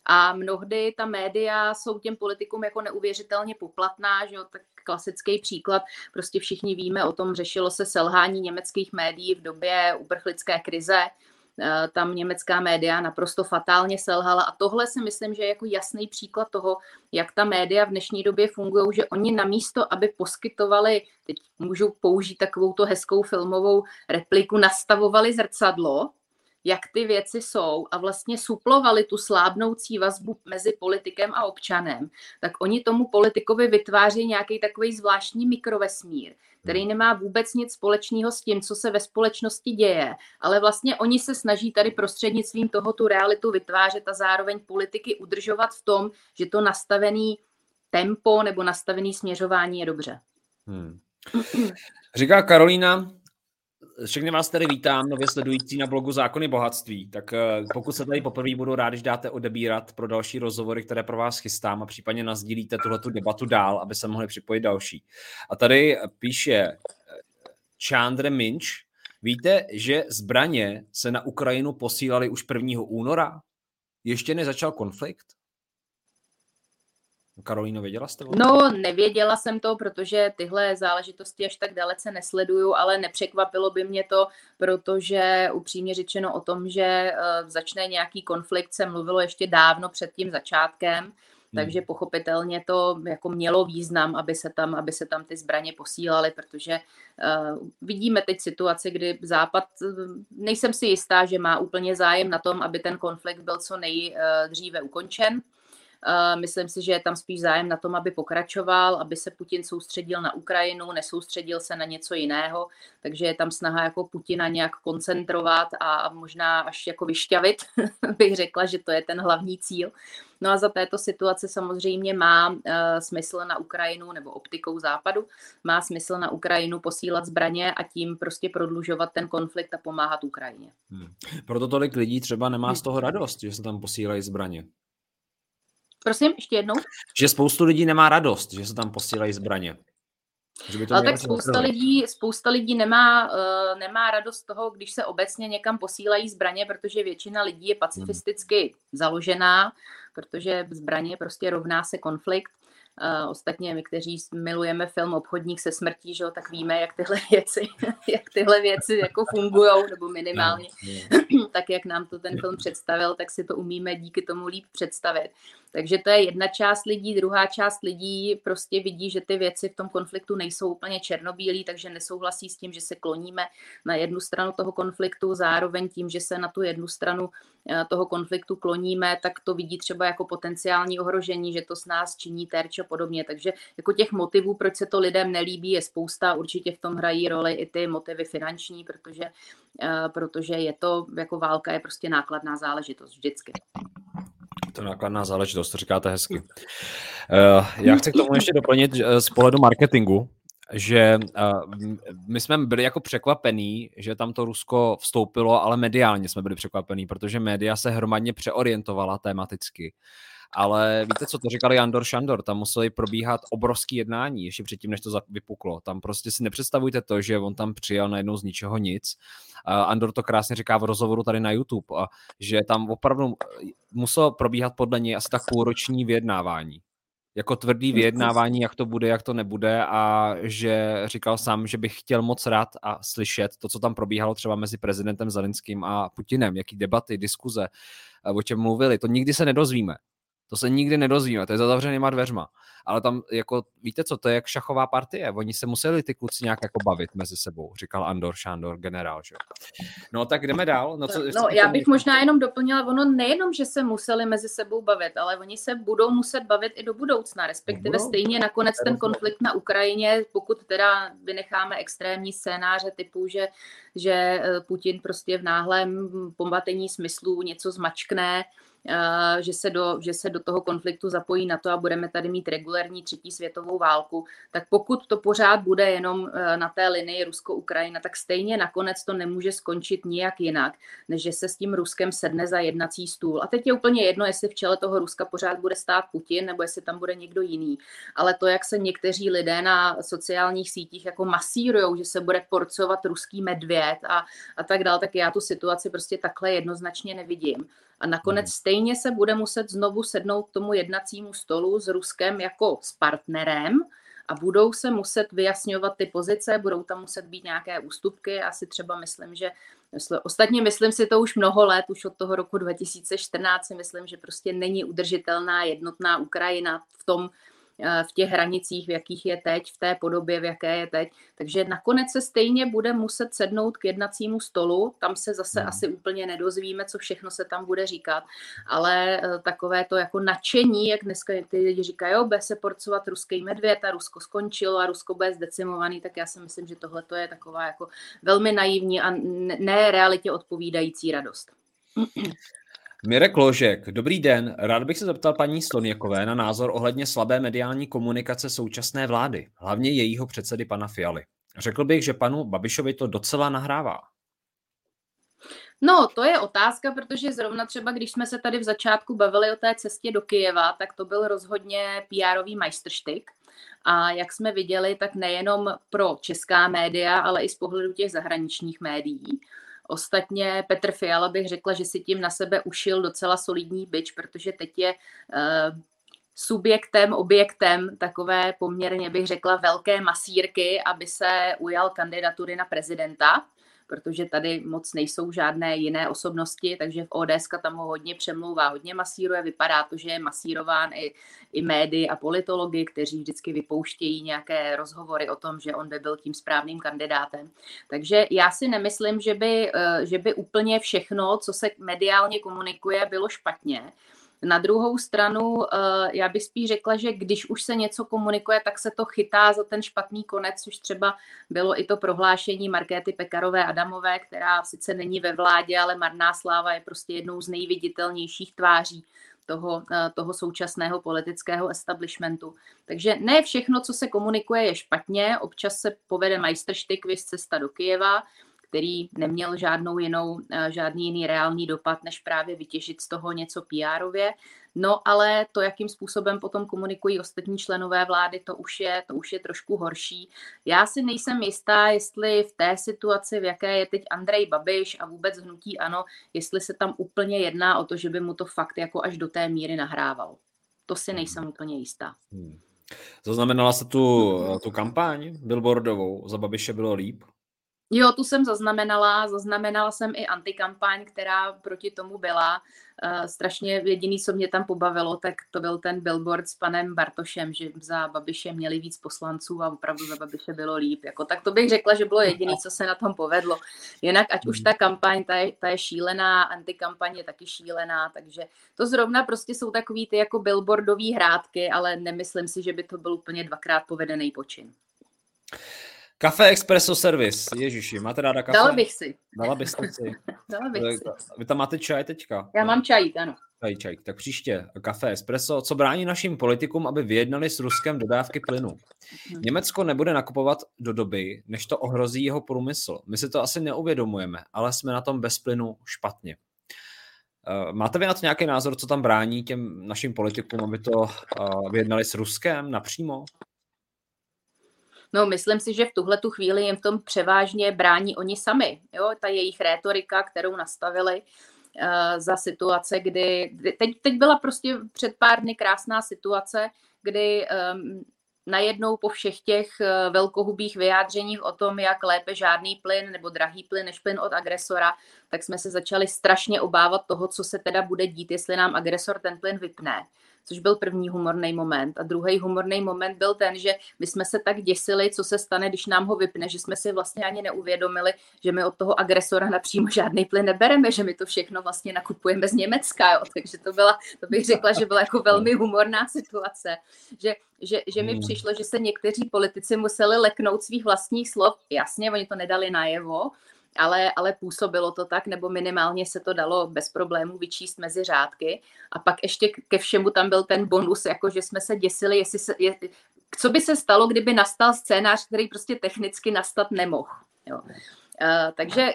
A mnohdy ta média jsou těm politikům jako neuvěřitelně poplatná, že jo, tak klasický příklad, prostě všichni víme o tom, řešilo se selhání německých médií v době uprchlické krize, Eh, tam německá média naprosto fatálně selhala. A tohle si myslím, že je jako jasný příklad toho, jak ta média v dnešní době fungují, že oni namísto, aby poskytovali, teď můžu použít takovou to hezkou filmovou repliku, nastavovali zrcadlo, jak ty věci jsou a vlastně suplovali tu slábnoucí vazbu mezi politikem a občanem, tak oni tomu politikovi vytváří nějaký takový zvláštní mikrovesmír, který hmm. nemá vůbec nic společného s tím, co se ve společnosti děje, ale vlastně oni se snaží tady prostřednictvím toho tu realitu vytvářet a zároveň politiky udržovat v tom, že to nastavený tempo nebo nastavený směřování je dobře. Hmm. Říká Karolína, všechny vás tady vítám, nově sledující na blogu Zákony bohatství. Tak eh, pokud se tady poprvé budu rád, když dáte odebírat pro další rozhovory, které pro vás chystám a případně nazdílíte tuhletu debatu dál, aby se mohli připojit další. A tady píše eh, Chandra Minch, víte, že zbraně se na Ukrajinu posílaly už 1. února? Ještě nezačal konflikt? Karolíno, věděla jste? No, nevěděla jsem to, protože tyhle záležitosti až tak dalece nesleduju, ale nepřekvapilo by mě to, protože upřímně řečeno o tom, že uh, začne nějaký konflikt, se mluvilo ještě dávno před tím začátkem, hmm. takže pochopitelně to jako mělo význam, aby se tam, aby se tam ty zbraně posílaly, protože uh, vidíme teď situaci, kdy Západ, nejsem si jistá, že má úplně zájem na tom, aby ten konflikt byl co nejdříve ukončen. Myslím si, že je tam spíš zájem na tom, aby pokračoval, aby se Putin soustředil na Ukrajinu, nesoustředil se na něco jiného, takže je tam snaha jako Putina nějak koncentrovat a možná až jako vyšťavit, bych řekla, že to je ten hlavní cíl. No a za této situace samozřejmě má uh, smysl na Ukrajinu nebo optikou západu, má smysl na Ukrajinu posílat zbraně a tím prostě prodlužovat ten konflikt a pomáhat Ukrajině. Hmm. Proto tolik lidí třeba nemá z toho radost, že se tam posílají zbraně. Prosím, ještě jednou. Že spoustu lidí nemá radost, že se tam posílají zbraně. Že by to Ale tak spousta lidí, spousta lidí nemá, uh, nemá radost toho, když se obecně někam posílají zbraně, protože většina lidí je pacifisticky hmm. založená, protože zbraně prostě rovná se konflikt. Uh, ostatně my, kteří milujeme film Obchodník se smrtí, že tak víme, jak tyhle věci, jak tyhle věci jako fungují, nebo minimálně tak, jak nám to ten film představil, tak si to umíme díky tomu líp představit. Takže to je jedna část lidí, druhá část lidí prostě vidí, že ty věci v tom konfliktu nejsou úplně černobílí, takže nesouhlasí s tím, že se kloníme na jednu stranu toho konfliktu, zároveň tím, že se na tu jednu stranu eh, toho konfliktu kloníme, tak to vidí třeba jako potenciální ohrožení, že to s nás činí terč a podobně. Takže jako těch motivů, proč se to lidem nelíbí, je spousta. Určitě v tom hrají roli i ty motivy finanční, protože, eh, protože je to, jako válka je prostě nákladná záležitost vždycky. To nákladná záležitost, to říkáte hezky. Uh, já chci k tomu ještě doplnit z pohledu marketingu, že uh, my jsme byli jako překvapení, že tam to Rusko vstoupilo, ale mediálně jsme byli překvapení, protože média se hromadně přeorientovala tematicky. Ale víte, co to říkali Andor Šandor, tam museli probíhat obrovský jednání, ještě předtím, než to vypuklo. Tam prostě si nepředstavujte to, že on tam přijel najednou z ničeho nic. Andor to krásně říká v rozhovoru tady na YouTube, že tam opravdu muselo probíhat podle něj asi tak půlroční vyjednávání jako tvrdý vyjednávání, jak to bude, jak to nebude a že říkal sám, že bych chtěl moc rád a slyšet to, co tam probíhalo třeba mezi prezidentem Zelenským a Putinem, jaký debaty, diskuze, o čem mluvili, to nikdy se nedozvíme. To se nikdy nedozvíme, to je za zavřenýma dveřma. Ale tam, jako, víte co, to je jak šachová partie. Oni se museli ty kluci nějak jako bavit mezi sebou, říkal Andor Šándor, generál. Že? No tak jdeme dál. No, co, no já bych možná jenom doplnila, ono nejenom, že se museli mezi sebou bavit, ale oni se budou muset bavit i do budoucna, respektive budou. stejně nakonec ten konflikt na Ukrajině, pokud teda vynecháme extrémní scénáře typu, že, že eh, Putin prostě v náhlém pombatení smyslu něco zmačkne, že se, do, že se do toho konfliktu zapojí na to a budeme tady mít regulární třetí světovou válku, tak pokud to pořád bude jenom eh, na té linii Rusko-Ukrajina, tak stejně nakonec to nemůže skončit nijak jinak, než že se s tím Ruskem sedne za jednací stůl. A teď je úplně jedno, jestli v čele toho Ruska pořád bude stát Putin, nebo jestli tam bude někdo jiný. Ale to, jak se někteří lidé na sociálních sítích jako masírujou, že se bude porcovat ruský medvěd a, a tak dále, tak já tu situaci prostě takhle jednoznačně nevidím. A nakonec hmm. stejně se bude muset znovu sednout k tomu jednacímu stolu s Ruskem jako s partnerem a budou se muset vyjasňovat ty pozice, budou tam muset být nějaké ústupky. Asi třeba myslím, že Ostatně myslím si to už mnoho let, už od toho roku 2014 si myslím, že prostě není udržitelná jednotná Ukrajina v tom, v těch hranicích, v jakých je teď, v té podobě, v jaké je teď. Takže nakonec se stejně bude muset sednout k jednacímu stolu. Tam se zase hmm. asi úplně nedozvíme, co všechno se tam bude říkat, ale eh, takové to jako nadšení, jak dneska ty lidi říkají, jo, bude se porcovat ruský medvěd a Rusko skončilo a Rusko bude zdecimovaný, tak já si myslím, že tohle je taková jako velmi naivní a ne realitě odpovídající radost. Mirek Ložek, dobrý den. Rád bych se zeptal paní Sloněkové na názor ohledně slabé mediální komunikace současné vlády, hlavně jejího předsedy pana Fialy. Řekl bych, že panu Babišovi to docela nahrává. No, to je otázka, protože zrovna třeba, když jsme se tady v začátku bavili o té cestě do Kyjeva, tak to byl rozhodně PR-ový majstrštyk. A jak jsme viděli, tak nejenom pro česká média, ale i z pohledu těch zahraničních médií. Ostatně Petr Fiala bych řekla, že si tím na sebe ušil docela solidní byč, protože teď je uh, subjektem, objektem takové poměrně bych řekla velké masírky, aby se ujal kandidatury na prezidenta protože tady moc nejsou žádné jiné osobnosti, takže v ODS tam ho hodně přemlouvá, hodně masíruje. Vypadá to, že je masírován i, i médii a politologi, kteří vždycky vypouštějí nějaké rozhovory o tom, že on by byl tím správným kandidátem. Takže já si nemyslím, že by, eh, že by úplně všechno, co se mediálně komunikuje, bylo špatně. Na druhou stranu, eh, já bych spíš řekla, že když už se něco komunikuje, tak se to chytá za ten špatný konec, což třeba bylo i to prohlášení Markéty Pekarové Adamové, která sice není ve vládě, ale marná sláva je prostě jednou z nejviditelnějších tváří toho, eh, toho současného politického establishmentu. Takže ne všechno, co se komunikuje, je špatně. Občas se povede majstrštyk, vys cesta do Kyjeva, který neměl žádnou jinou, eh, žádný jiný reálný dopad, než právě vytěžit z toho něco PR-ově. No ale to, jakým způsobem potom komunikují ostatní členové vlády, to už je, to už je trošku horší. Já si nejsem jistá, jestli v té situaci, v jaké je teď Andrej Babiš a vůbec hnutí ano, jestli se tam úplně jedná o to, že by mu to fakt jako až do té míry nahrával. To si nejsem úplně jistá. Hmm. Zaznamenala se tu, tu kampaň billboardovou, za Babiše bylo líp? Jo, tu jsem zaznamenala, zaznamenala jsem i antikampaň, která proti tomu byla. Uh, strašně jediný, co mě tam pobavilo, tak to byl ten billboard s panem Bartošem, že za Babiše měli víc poslanců a opravdu za Babiše bylo líp. Jako, tak to bych řekla, že bylo jediný, co se na tom povedlo. Jinak, ať už ta kampaň, ta je, ta je šílená, antikampaň je taky šílená, takže to zrovna prostě jsou takový ty jako billboardové hrádky, ale nemyslím si, že by to byl úplně dvakrát povedený počin. Kafe Expresso Service, ježiši, máte ráda kafe? Dala bych si. Dala byste si. Dala bych si. Vy tam máte čaj teďka? Já mám čajík, ano. Čaj, čaj. Tak příště kafe Espresso. Co brání našim politikům, aby vyjednali s Ruskem dodávky plynu? Mhm. Německo nebude nakupovat do doby, než to ohrozí jeho průmysl. My si to asi neuvědomujeme, ale jsme na tom bez plynu špatně. Eh, máte vy na to nějaký názor, co tam brání těm našim politikům, aby to eh, vyjednali s Ruskem napřímo? No, myslím si, že v tuhle tu chvíli jim v tom převážně brání oni sami. Jo? Ta jejich rétorika, kterou nastavili uh, za situace, kdy... Teď, teď byla prostě před pár dny krásná situace, kdy um, najednou po všech těch uh, velkohubých vyjádřeních o tom, jak lépe žádný plyn nebo drahý plyn než plyn od agresora, tak jsme se začali strašně obávat toho, co se teda bude dít, jestli nám agresor ten plyn vypne což byl první humorný moment. A druhý humorný moment byl ten, že my jsme se tak děsili, co se stane, když nám ho vypne, že jsme si vlastně ani neuvědomili, že my od toho agresora napřímo žádný plyn nebereme, že my to všechno vlastně nakupujeme z Německa. Jo. Takže to byla, to bych řekla, že byla jako velmi humorná situace, že, že, že mi hmm. přišlo, že se někteří politici museli leknout svých vlastních slov. Jasně, oni to nedali najevo, ale, ale působilo to tak, nebo minimálně se to dalo bez problémů vyčíst mezi řádky. A pak ještě ke všemu tam byl ten bonus, jako že jsme se děsili, jestli se, je, co by se stalo, kdyby nastal scénář, který prostě technicky nastat nemohl. Jo. Uh, takže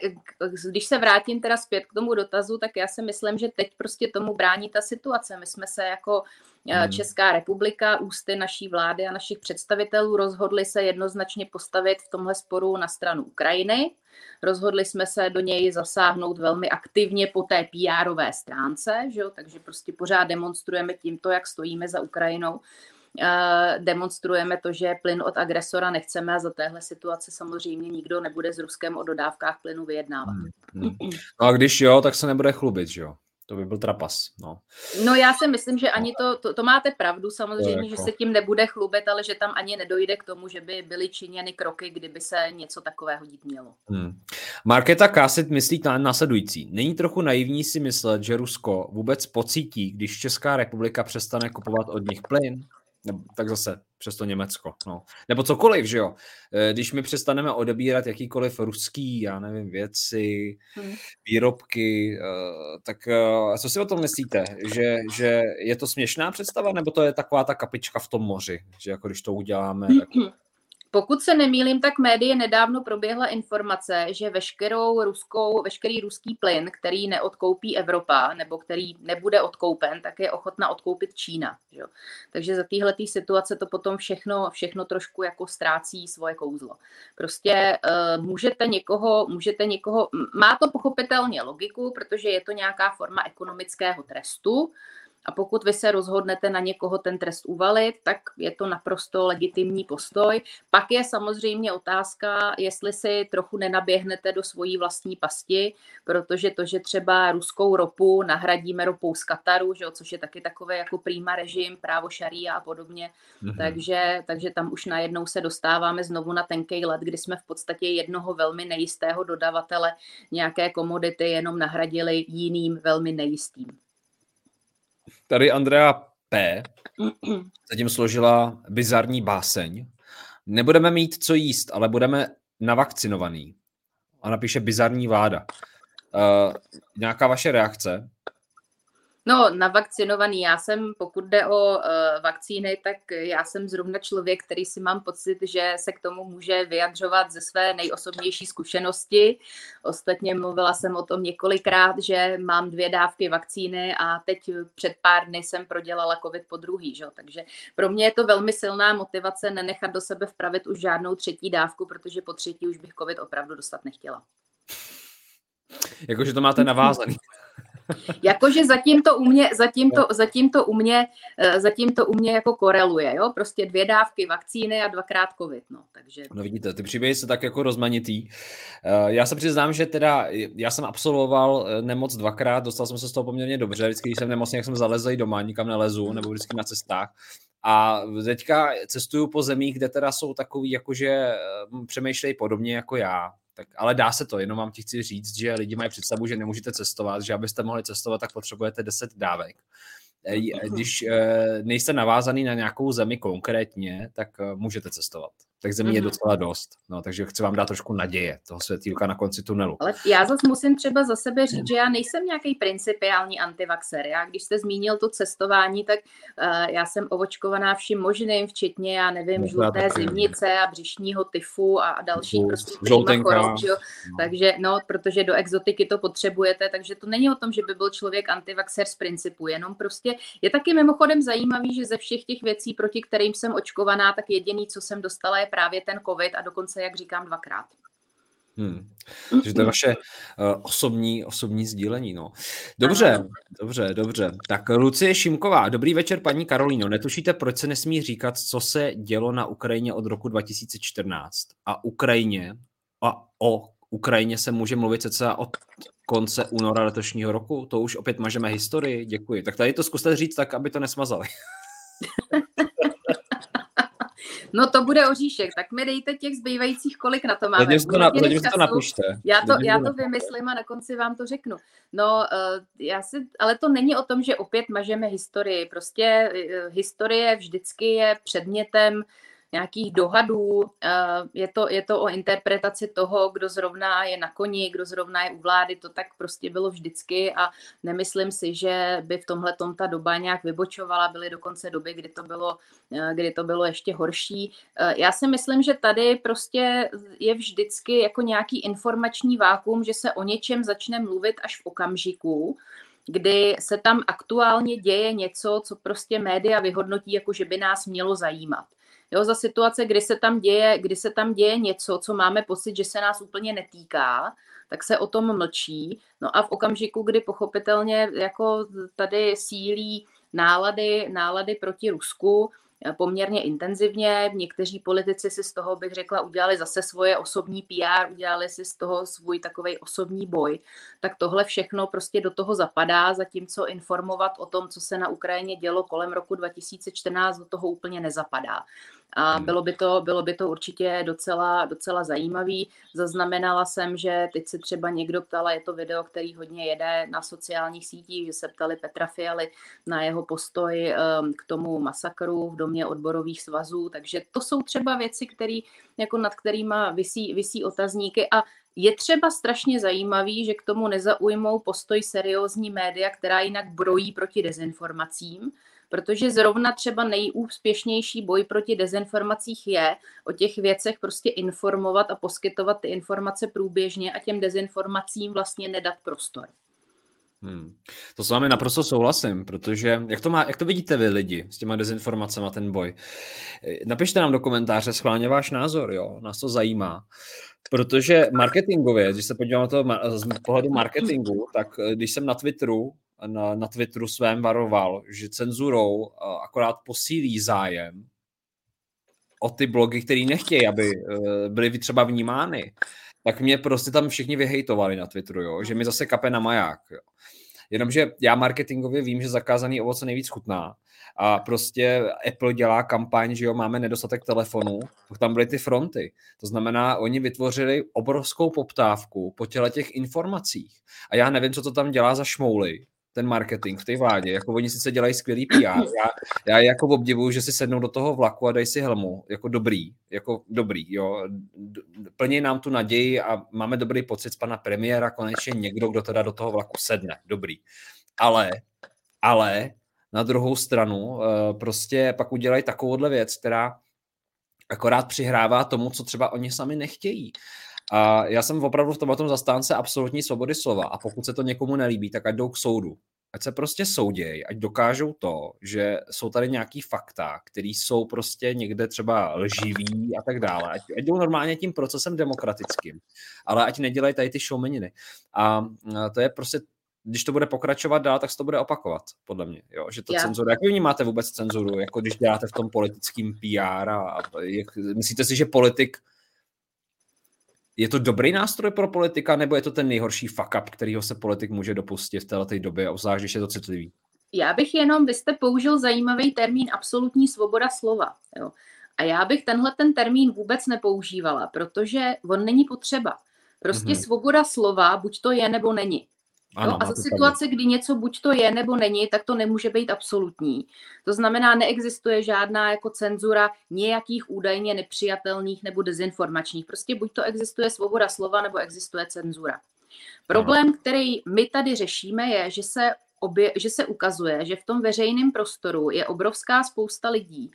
když se vrátím teda zpět k tomu dotazu, tak já si myslím, že teď prostě tomu brání ta situace. My jsme se jako uh, Česká republika, ústy naší vlády a našich představitelů rozhodli se jednoznačně postavit v tomhle sporu na stranu Ukrajiny. Rozhodli jsme se do něj zasáhnout velmi aktivně po té pr stránce, že jo? takže prostě pořád demonstrujeme tímto, jak stojíme za Ukrajinou demonstrujeme to, že plyn od agresora nechceme a za téhle situace samozřejmě nikdo nebude s Ruskem o dodávkách plynu vyjednávat. Hmm, hmm. No a když jo, tak se nebude chlubit, že jo? To by byl trapas. No, no já si myslím, že ani to, to, to máte pravdu samozřejmě, jako... že se tím nebude chlubit, ale že tam ani nedojde k tomu, že by byly činěny kroky, kdyby se něco takového dít mělo. Hmm. Marketa Kásit myslí na následující. Není trochu naivní si myslet, že Rusko vůbec pocítí, když Česká republika přestane kupovat od nich plyn? Nebo, tak zase přes to Německo, no. Nebo cokoliv, že jo. Eh, když my přestaneme odebírat jakýkoliv ruský, já nevím, věci, hmm. výrobky, eh, tak eh, co si o tom myslíte? Že, že je to směšná představa, nebo to je taková ta kapička v tom moři, že jako když to uděláme, tak Pokud se nemýlím, tak médie nedávno proběhla informace, že veškerou ruskou, veškerý ruský plyn, který neodkoupí Evropa nebo který nebude odkoupen, tak je ochotna odkoupit Čína. Že? Takže za téhle situace to potom všechno, všechno trošku jako ztrácí svoje kouzlo. Prostě uh, můžete někoho, můžete někoho, má to pochopitelně logiku, protože je to nějaká forma ekonomického trestu, a pokud vy se rozhodnete na někoho ten trest uvalit, tak je to naprosto legitimní postoj. Pak je samozřejmě otázka, jestli si trochu nenaběhnete do svojí vlastní pasti, protože to, že třeba ruskou ropu nahradíme ropou z Kataru, že jo, což je taky takové jako prýma režim, právo šaria a podobně, mm-hmm. takže, takže tam už najednou se dostáváme znovu na tenký let, kdy jsme v podstatě jednoho velmi nejistého dodavatele nějaké komodity jenom nahradili jiným velmi nejistým. Tady Andrea P. zatím složila bizarní báseň. Nebudeme mít co jíst, ale budeme navakcinovaný. A napíše bizarní vláda. Uh, nějaká vaše reakce? No, navakcinovaný. Já jsem, pokud jde o uh, vakcíny, tak já jsem zrovna člověk, který si mám pocit, že se k tomu může vyjadřovat ze své nejosobnější zkušenosti. Ostatně mluvila jsem o tom několikrát, že mám dvě dávky vakcíny a teď před pár dny jsem prodělala covid po druhý. Že? Takže pro mě je to velmi silná motivace nenechat do sebe vpravit už žádnou třetí dávku, protože po třetí už bych covid opravdu dostat nechtěla. Jakože to máte navázaný. Jakože zatím to u mě, zatím to, zatím to u mě, eh, zatím to u mě jako koreluje, jo? Prostě dvě dávky vakcíny a dvakrát covid, no, takže. No vidíte, ty příběhy jsou tak jako rozmanitý. Eh, já se přiznám, že teda, já jsem absolvoval eh, nemoc dvakrát, dostal jsem se z toho poměrně dobře, vždycky, když jsem nemocný, jak jsem zalezl doma, nikam nelezu, nebo vždycky na cestách. A teďka cestuju po zemích, kde teda jsou takový, jakože přemýšlejí podobně jako já. Tak, ale dá se to, jenom vám ti chci říct, že lidi mají představu, že nemůžete cestovat, že abyste mohli cestovat, tak potřebujete 10 dávek. Když eh, nejste navázaný na nějakou zemi konkrétně, tak eh, můžete cestovat tak zemí mm-hmm. je mhm. docela dost. No, takže chci vám dát trošku naděje, toho světýlka na konci tunelu. Ale já zase musím třeba za sebe říct, že já nejsem nějaký principiální antivaxer. Já, když jste zmínil to cestování, tak uh, já jsem ovočkovaná vším možným, včetně, já nevím, no, žluté zimnice a břišního tyfu a, a další prostě chorob, no. Takže no, protože do exotiky to potřebujete, takže to není o tom, že by byl člověk antivaxer z principu, jenom prostě je taky mimochodem zajímavý, že ze všech těch věcí, proti kterým jsem očkovaná, tak jediný, co jsem dostala, je právě ten covid a dokonce, jak říkám, dvakrát. Hmm. Takže to je vaše uh, osobní, osobní sdílení. No. Dobře, Aha. dobře, dobře. Tak Lucie Šimková, dobrý večer, paní Karolíno. Netušíte, proč se nesmí říkat, co se dělo na Ukrajině od roku 2014? A Ukrajině, a o Ukrajině se může mluvit cca od konce února letošního roku? To už opět mažeme historii, děkuji. Tak tady to zkuste říct tak, aby to nesmazali. No to bude oříšek, tak mi dejte těch zbývajících, kolik na to máme. Zatím to, na, to napište. Já to, já to vymyslím a na konci vám to řeknu. No, uh, já si, ale to není o tom, že opět mažeme historii. Prostě uh, historie vždycky je předmětem uh, nějakých dohadů. Eh, je to, je to o interpretaci toho, kdo zrovna je na koni, kdo zrovna je u vlády. To tak prostě bylo vždycky a nemyslím si, že by v tomhle ta doba nějak vybočovala. Byly dokonce doby, kdy to bylo, eh, kdy to bylo ještě horší. Eh, já si myslím, že tady prostě je vždycky jako nějaký informační vákum, že se o něčem začne mluvit až v okamžiku, kdy se tam aktuálně děje něco, co prostě média vyhodnotí, jako že by nás mělo zajímat. Jo, za situace, kdy se, tam děje, kdy se tam děje něco, co máme pocit, že se nás úplně netýká, tak se o tom mlčí. No a v okamžiku, kdy pochopitelně jako tady sílí nálady, nálady proti Rusku, poměrně intenzivně. Někteří politici si z toho, bych řekla, udělali zase svoje osobní PR, udělali si z toho svůj takový osobní boj. Tak tohle všechno prostě do toho zapadá, zatímco informovat o tom, co se na Ukrajině dělo kolem roku 2014, do toho úplně nezapadá. A hmm. bylo by to, bylo by to určitě docela, docela zajímavý. Zaznamenala jsem, že teď se třeba někdo ptala, je to video, který hodně jede na sociálních sítích, že se ptali Petra Fialy na jeho postoj ehm, k tomu masakru v domě odborových svazů, takže to jsou třeba věci, který, jako nad kterými visí, visí otazníky a je třeba strašně zajímavý, že k tomu nezaujmou postoj seriózní média, která jinak brojí proti dezinformacím, protože zrovna třeba nejúspěšnější boj proti dezinformacích je o těch věcech prostě informovat a poskytovat ty informace průběžně a těm dezinformacím vlastně nedat prostor. Hmm. To s vámi naprosto souhlasím, protože jak to, má, jak to vidíte vy lidi s těma dezinformacemi ten boj? Napište nám do komentáře schválně váš názor, jo, nás to zajímá. Protože marketingově, když se podívám na to z pohledu marketingu, tak eh, když jsem na Twitteru na, na Twitteru svém varoval, že cenzurou akorát posílí zájem o ty blogy, které nechtějí, aby e, byly třeba vnímány, tak mě prostě tam všichni vyhejtovali na Twitteru, jo? že mi zase kape na maják. Jo? Jenomže já marketingově vím, že zakázaný ovoce nejvíc chutná a prostě Apple dělá kampaň, že jo, máme nedostatek telefonů, tak tam byly ty fronty. To znamená, oni vytvořili obrovskou poptávku po těle těch informacích. A já nevím, co to tam dělá za šmouly, ten marketing v té vládě. Jako oni sice dělají skvělý PR. Já, já jako obdivuju, že si sednou do toho vlaku a dají si helmu. Jako dobrý. Jako dobrý, jo. Plně nám tu naději a máme dobrý pocit z pana premiéra, konečně někdo, kdo teda do toho vlaku sedne. Dobrý. Ale, ale na druhou stranu eh, prostě pak udělají takovouhle věc, která akorát přihrává tomu, co třeba oni sami nechtějí. A já jsem opravdu v tomhle zastánce absolutní svobody slova a pokud se to někomu nelíbí, tak ať jdou k soudu. Ať se prostě soudějí, ať dokážou to, že jsou tady nějaký fakta, které jsou prostě někde třeba lživý a tak dále. Ať, ať jdou normálně tím procesem demokratickým, ale ať nedělají tady ty showmeniny. A to je prostě když to bude pokračovat dál, tak se to bude opakovat, podle mě. Jo? Že to cenzura, jak vy vnímáte vůbec cenzuru, jako když děláte v tom politickém PR a, a jak, myslíte si, že politik je to dobrý nástroj pro politika, nebo je to ten nejhorší fuck up, kterýho se politik může dopustit v této době, obzvlášť, když je to citlivý? Já bych jenom, vy jste použil zajímavý termín absolutní svoboda slova. Jo. A já bych tenhle ten termín vůbec nepoužívala, protože on není potřeba. Prostě mm-hmm. svoboda slova buď to je nebo není. Ano, no, a za situace, kdy něco buď to je nebo není, tak to nemůže být absolutní. To znamená, neexistuje žádná jako cenzura nějakých údajně nepřijatelných nebo dezinformačních. Prostě buď to existuje svoboda slova, nebo existuje cenzura. Problém, ano. který my tady řešíme, je, že se, obě, že se ukazuje, že v tom veřejném prostoru je obrovská spousta lidí,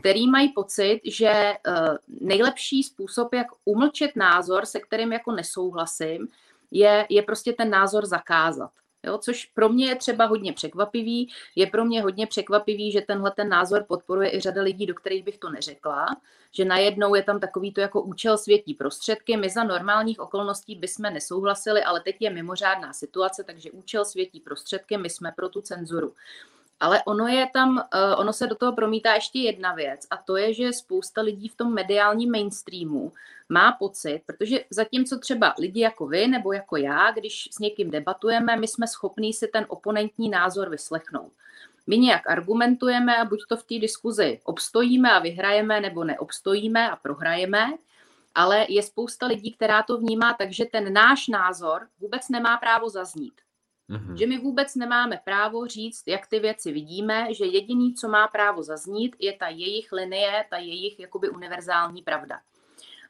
který mají pocit, že uh, nejlepší způsob, jak umlčet názor, se kterým jako nesouhlasím, je, je prostě ten názor zakázat. Jo, což pro mě je třeba hodně překvapivý. Je pro mě hodně překvapivý, že tenhle ten názor podporuje i řada lidí, do kterých bych to neřekla, že najednou je tam takový to jako účel světí prostředky. My za normálních okolností bychom nesouhlasili, ale teď je mimořádná situace, takže účel světí prostředky, my jsme pro tu cenzuru. Ale ono je tam, eh, ono se do toho promítá ještě jedna věc a to je, že spousta lidí v tom mediálním mainstreamu má pocit, protože zatímco třeba lidi jako vy nebo jako já, když s někým debatujeme, my jsme schopní si ten oponentní názor vyslechnout. My nějak argumentujeme a buď to v té diskuzi obstojíme a vyhrajeme, nebo neobstojíme a prohrajeme, ale je spousta lidí, která to vnímá tak, že ten náš názor vůbec nemá právo zaznít. Mm-hmm. Že my vůbec nemáme právo říct, jak ty věci vidíme, že jediný, co má právo zaznít, je ta jejich linie, ta jejich jakoby univerzální pravda.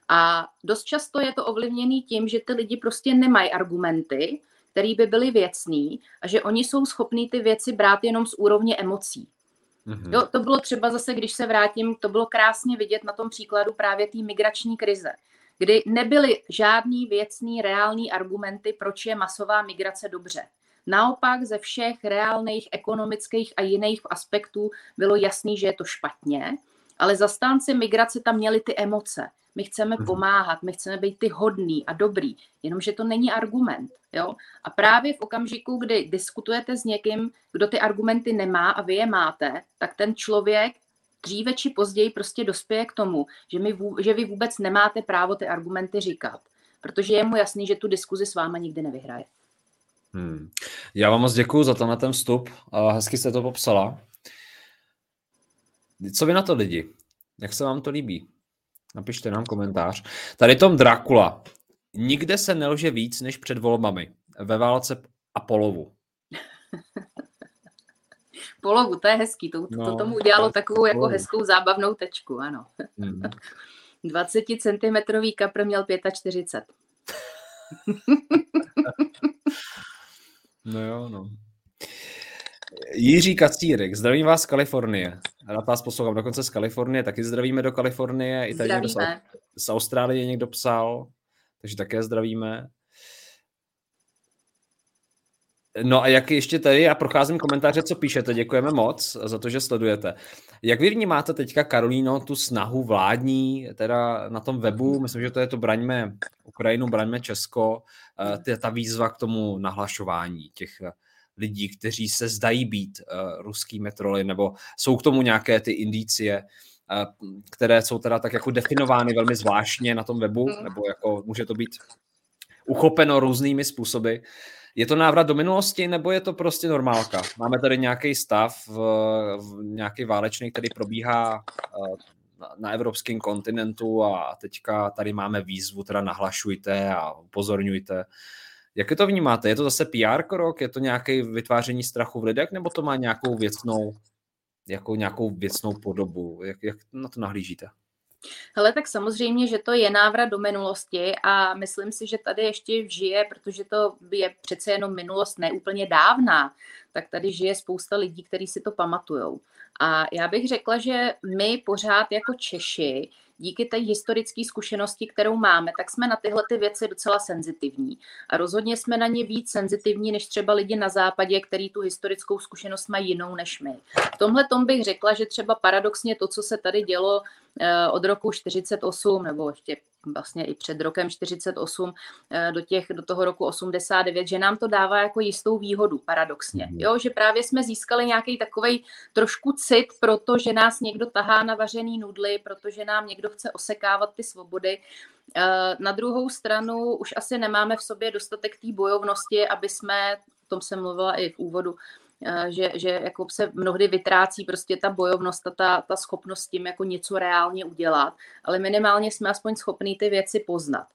A dost často je to ovlivněný tím, že ty lidi prostě nemají argumenty, které by byly věcný a že oni jsou schopní ty věci brát jenom z úrovně emocí. Mm-hmm. Jo, to bylo třeba zase, když se vrátím, to bylo krásně vidět na tom příkladu právě té migrační krize, kdy nebyly žádný věcný, reální argumenty, proč je masová migrace dobře. Naopak ze všech reálných ekonomických a jiných aspektů bylo jasný, že je to špatně, ale zastánci migrace tam měli ty emoce. My chceme mhm. pomáhat, my chceme být ty hodný a dobrý, jenomže to není argument. Jo? A právě v okamžiku, kdy diskutujete s někým, kdo ty argumenty nemá a vy je máte, tak ten člověk dříve či později prostě dospěje k tomu, že, my, že vy vůbec nemáte právo ty argumenty říkat, protože je mu jasný, že tu diskuzi s váma nikdy nevyhraje. Hmm. Já vám moc děkuji za tenhle ten vstup. Hezky jste to popsala. Co vy na to lidi? Jak se vám to líbí? Napište nám komentář. Tady Tom Dracula. Nikde se nelže víc než před volbami. Ve válce a polovu. polovu, to je hezký. To, to, no, to tomu udělalo takovou jako hezkou zábavnou tečku, ano. Hmm. 20 cm kapr měl 45. no jo, no. Jiří Kacírek, zdravím vás z Kalifornie. Rád vás poslouchám dokonce z Kalifornie, taky zdravíme do Kalifornie. I tady někdo z, z Austrálie někdo psal, takže také zdravíme. No a jak ještě tady, já procházím komentáře, co píšete, děkujeme moc za to, že sledujete. Jak vy vnímáte teďka, Karolíno, tu snahu vládní, teda na tom webu, myslím, že to je to Braňme Ukrajinu, Braňme Česko, eh, ta výzva k tomu nahlašování těch lidí, kteří se zdají být uh, ruský metroly, nebo jsou k tomu nějaké ty indicie, uh, které jsou teda tak jako definovány velmi zvláštně na tom webu, mm. nebo jako může to být uchopeno různými způsoby. Je to návrat do minulosti, nebo je to prostě normálka? Máme tady nějaký stav, v nějaký válečný, který probíhá uh, na, evropském kontinentu a teďka tady máme výzvu, teda nahlašujte a upozorňujte. Jak to vnímáte? Je to zase PR krok? Je to nějaké vytváření strachu v lidech? Nebo to má nějakou věcnou, jako nějakou věcnou podobu? Jak, jak na to nahlížíte? Hele, tak samozřejmě, že to je návrat do minulosti a myslím si, že tady ještě žije, protože to je přece jenom minulost neúplně dávná, tak tady žije spousta lidí, kteří si to pamatujou. A já bych řekla, že my pořád jako Češi díky té historické zkušenosti, kterou máme, tak jsme na tyhle ty věci docela senzitivní. A rozhodně jsme na ně víc senzitivní než třeba lidi na západě, který tu historickou zkušenost mají jinou než my. V tomhle tom bych řekla, že třeba paradoxně to, co se tady dělo eh, od roku 48 nebo ještě vlastně i před rokem 48 eh, do, těch, do toho roku 89, že nám to dává jako jistou výhodu, paradoxně. Mhm. Jo, že právě jsme získali nějaký takový trošku cit, protože nás někdo tahá na vařený nudly, protože nám někdo chce osekávat ty svobody. Eh, na druhou stranu už asi nemáme v sobě dostatek té bojovnosti, aby jsme, o tom jsem mluvila i v úvodu, že, že jako se mnohdy vytrácí prostě ta bojovnost a ta, ta schopnost tím jako něco reálně udělat, ale minimálně jsme aspoň schopní ty věci poznat.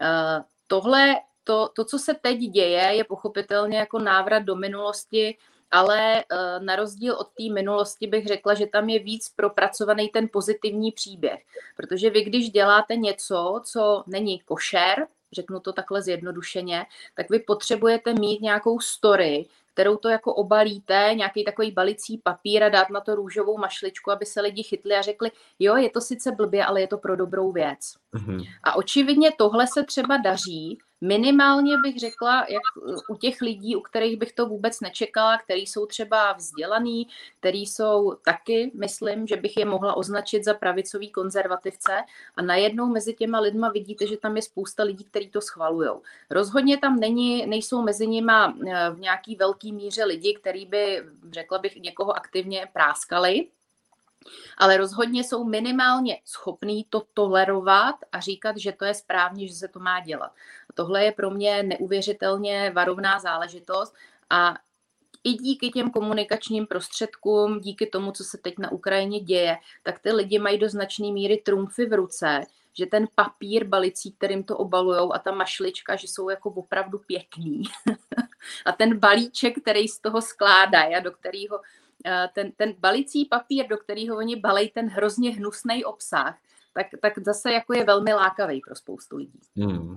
Eh, tohle, to, to, co se teď děje, je pochopitelně jako návrat do minulosti, ale eh, na rozdíl od té minulosti bych řekla, že tam je víc propracovaný ten pozitivní příběh. Protože vy, když děláte něco, co není košer, řeknu to takhle zjednodušeně, tak vy potřebujete mít nějakou story, kterou to jako obalíte, nějaký takový balicí papír a dát na to růžovou mašličku, aby se lidi chytli a řekli, jo, je to sice blbě, ale je to pro dobrou věc. Mm-hmm. A očividně tohle se třeba daří, Minimálně bych řekla, jak u těch lidí, u kterých bych to vůbec nečekala, který jsou třeba vzdělaný, který jsou taky, myslím, že bych je mohla označit za pravicový konzervativce a najednou mezi těma lidma vidíte, že tam je spousta lidí, kteří to schvalují. Rozhodně tam není, nejsou mezi nima eh, v nějaký velký míře lidi, který by, řekla bych, někoho aktivně práskali, ale rozhodně jsou minimálně schopní to tolerovat a říkat, že to je správně, že se to má dělat. A tohle je pro mě neuvěřitelně varovná záležitost a i díky těm komunikačním prostředkům, díky tomu, co se teď na Ukrajině děje, tak ty lidi mají do značné míry trumfy v ruce, že ten papír balicí, kterým to obalujou a ta mašlička, že jsou jako opravdu pěkný. a ten balíček, který z toho skládají a do kterého ten, ten balicí papír, do kterého oni balej ten hrozně hnusný obsah, tak, tak zase jako je velmi lákavý pro spoustu lidí. Hmm.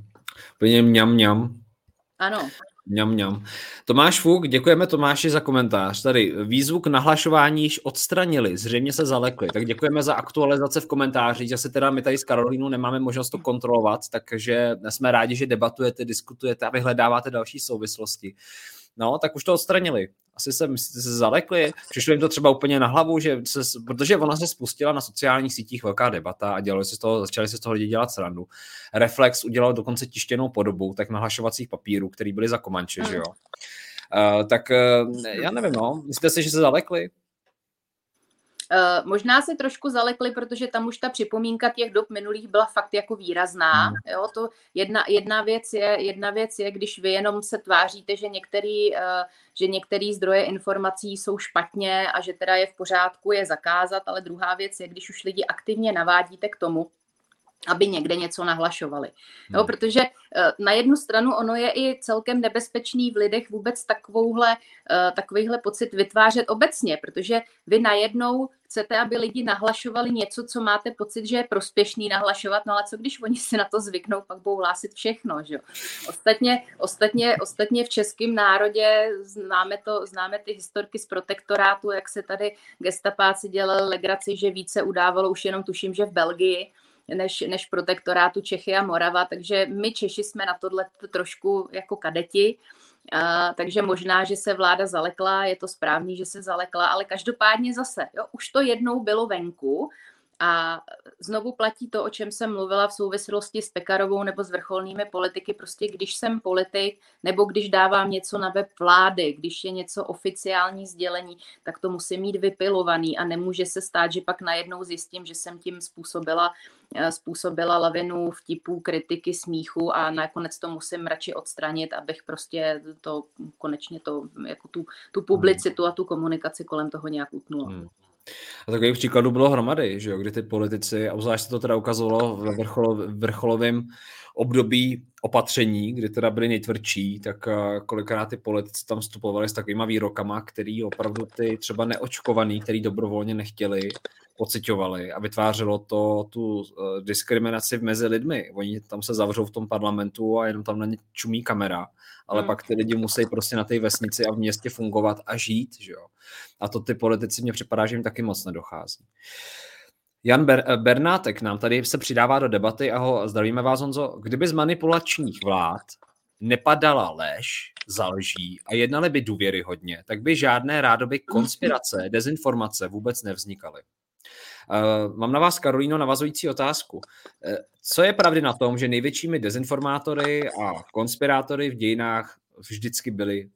Úplně mňam, mňam. Ano. Mňam, mňam. Tomáš Fuk, děkujeme Tomáši za komentář. Tady výzvu k nahlašování již odstranili, zřejmě se zalekli. Tak děkujeme za aktualizace v komentářích, že se teda my tady s Karolínou nemáme možnost to kontrolovat, takže jsme rádi, že debatujete, diskutujete a vyhledáváte další souvislosti. No, tak už to odstranili. Asi se, myslíte, se zalekli. Přišlo jim to třeba úplně na hlavu, že se, protože ona se spustila na sociálních sítích velká debata a dělali se z toho, začali se z toho lidi dělat srandu. Reflex udělal dokonce tištěnou podobu tak nahlašovacích papírů, který byly za Komanče, že jo. Uh, tak uh, já nevím, no. Myslíte si, že se zalekli? Uh, možná se trošku zalekli, protože tam už ta připomínka těch dob minulých byla fakt jako výrazná. Hmm. Jo, to jedna, jedna, věc je, jedna věc je, když vy jenom se tváříte, že některý, uh, že některý zdroje informací jsou špatně a že teda je v pořádku je zakázat, ale druhá věc je, když už lidi aktivně navádíte k tomu, aby někde něco nahlašovali. Jo, hmm. protože eh, na jednu stranu ono je i celkem nebezpečný v lidech vůbec takovouhle, eh, takovýhle pocit vytvářet obecně, protože vy najednou chcete, aby lidi nahlašovali něco, co máte pocit, že je prospěšný nahlašovat, no ale co když oni si na to zvyknou, pak budou hlásit všechno, že Ostatně, ostatně, ostatně v českém národě známe, to, známe ty historky z protektorátu, jak se tady gestapáci dělali legraci, že více udávalo už jenom tuším, že v Belgii, než, než protektorátu Čechy a Morava, takže my Češi jsme na tohle trošku jako kadeti, a, takže možná, že se vláda zalekla, je to správný, že se zalekla, ale každopádně zase, jo, už to jednou bylo venku a znovu platí to, o čem jsem mluvila v souvislosti s Pekarovou nebo s vrcholnými politiky. Prostě když jsem politik nebo když dávám něco na web vlády, když je něco oficiální sdělení, tak to musí mít vypilovaný a nemůže se stát, že pak najednou zjistím, že jsem tím způsobila, eh, způsobila lavinu vtipů, kritiky, smíchu a nakonec to musím radši odstranit, abych prostě to konečně to, jako tu, tu publicitu a tu komunikaci kolem toho nějak utnula. Hmm. A takových příkladů bylo hromady, že jo, kdy ty politici, a obzvlášť se to teda ukazovalo ve vrcholo, vrcholovém období opatření, kdy teda byli nejtvrdší, tak eh, kolikrát ty politici tam vstupovali s takovýma výrokama, který opravdu ty třeba neočkovaný, který dobrovolně nechtěli, pocitovali a vytvářelo to tu uh, diskriminaci mezi lidmi. Oni tam se zavřou v tom parlamentu a jenom tam na ně čumí kamera, ale hmm. pak ty lidi musí prostě na té vesnici a v městě fungovat a žít, že jo. A to ty politici mě připadá, že jim taky moc nedochází. Jan Ber- eh, Bernátek nám tady se přidává do debaty a ho zdravíme vás, Honzo. Kdyby z manipulačních vlád nepadala lež, zalží a jednali by důvěryhodně, tak by žádné rádoby konspirace, dezinformace vůbec nevznikaly. Uh, mám na vás, Karolíno, navazující otázku. Uh, co je pravdy na tom, že největšími dezinformátory a konspirátory v dějinách vždycky byli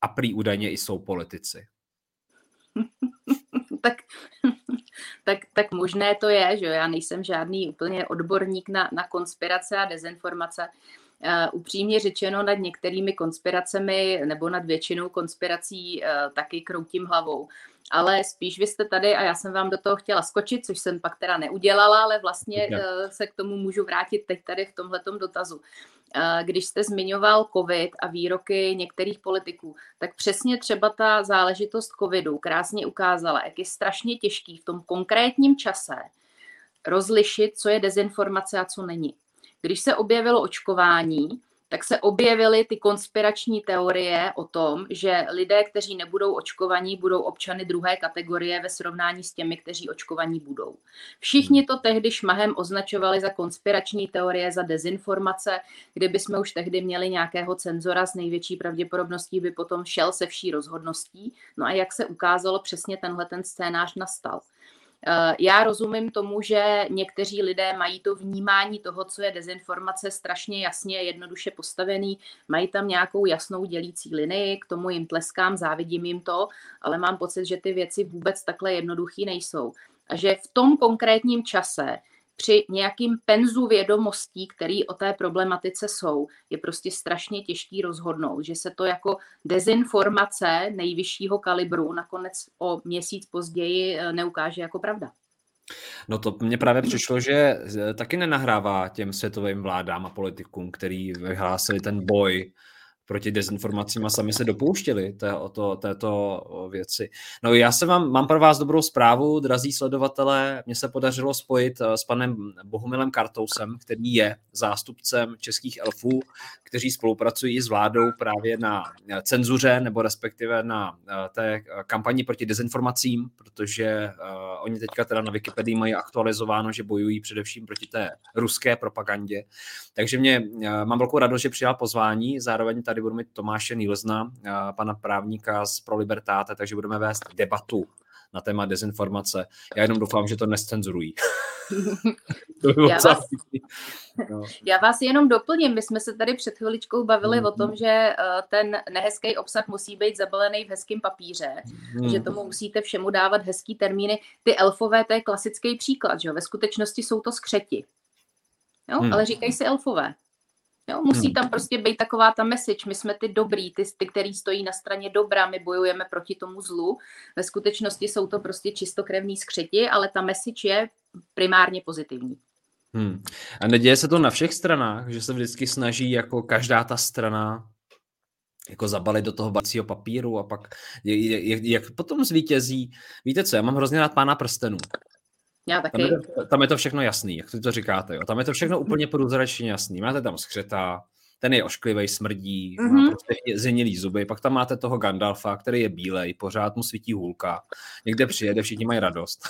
a prý údajně i jsou politici? tak, tak, tak možné to je, že já nejsem žádný úplně odborník na, na konspirace a dezinformace. Uh, upřímně řečeno, nad některými konspiracemi nebo nad většinou konspirací uh, taky kroutím hlavou. Ale spíš vy jste tady a já jsem vám do toho chtěla skočit, což jsem pak teda neudělala, ale vlastně uh, se k tomu můžu vrátit teď tady v tomhletom dotazu. Když jste zmiňoval COVID a výroky některých politiků, tak přesně třeba ta záležitost COVIDu krásně ukázala, jak je strašně těžký v tom konkrétním čase rozlišit, co je dezinformace a co není. Když se objevilo očkování, tak se objevily ty konspirační teorie o tom, že lidé, kteří nebudou očkovaní, budou občany druhé kategorie ve srovnání s těmi, kteří očkovaní budou. Všichni to tehdy šmahem označovali za konspirační teorie, za dezinformace, kdyby jsme už tehdy měli nějakého cenzora s největší pravděpodobností, by potom šel se vší rozhodností. No a jak se ukázalo, přesně tenhle ten scénář nastal. Eh, já rozumím tomu, že někteří lidé mají to vnímání toho, co je dezinformace, strašně jasně, jednoduše postavený, mají tam nějakou jasnou dělící linii, k tomu jim tleskám, závidím jim to, ale mám pocit, že ty věci vůbec takhle jednoduchý nejsou. A že v tom konkrétním čase při nějakým penzu vědomostí, který o té problematice jsou, je prostě strašně těžký rozhodnout, že se to jako dezinformace nejvyššího kalibru nakonec o měsíc později eh, neukáže jako pravda. No to mně právě přišlo, že eh, taky nenahrává těm světovým vládám a politikům, který vyhlásili ten boj proti dezinformacím a sami se dopouštěli té, to, této věci. No já se vám, mám pro vás dobrou zprávu, drazí sledovatelé, mně se podařilo spojit eh, s panem Bohumilem Kartousem, který je zástupcem českých elfů, kteří spolupracují s vládou právě na eh, cenzuře nebo respektive na eh, té kampani proti dezinformacím, protože oni teďka teda na Wikipedii mají aktualizováno, že bojují především proti té ruské propagandě. Takže mě mám velkou radost, že přijal pozvání, zároveň tady tady budu mít Tomáše Nýlzna, pana právníka z Pro Libertáte, takže budeme vést debatu na téma dezinformace. Já jenom doufám, že to nescenzurují. já, vás, no. já vás jenom doplním. My jsme se tady před chviličkou bavili mm. o tom, že eh, ten nehezký obsah musí být zabalený v hezkém papíře, mm. že tomu musíte všemu dávat hezký termíny. Ty elfové, to je klasický příklad, že Ve skutečnosti jsou to skřeti. Jo? Mm. Ale říkají si elfové. Jo, musí hmm. tam prostě být taková ta message, my jsme ty dobrý, ty, ty, který stojí na straně dobra, my bojujeme proti tomu zlu. Ve skutečnosti jsou to prostě čistokrevní skřeti, ale ta message je primárně pozitivní. Hmm. A neděje se to na všech stranách, že se vždycky snaží jako každá ta strana jako zabalit do toho bacího papíru a pak jak, jak potom zvítězí. Víte co, já mám hrozně rád pána prstenů. Já taky. Tam je, to, tam je to všechno jasný, jak to říkáte. Jo. Tam je to všechno úplně průzračně jasný. Máte tam skřeta, ten je ošklivý, smrdí, mm-hmm. má mhm. prostě zenilý zuby, pak tam máte toho Gandalfa, který je bílej, pořád mu svítí hůlka, někde přijede, všichni mají radost.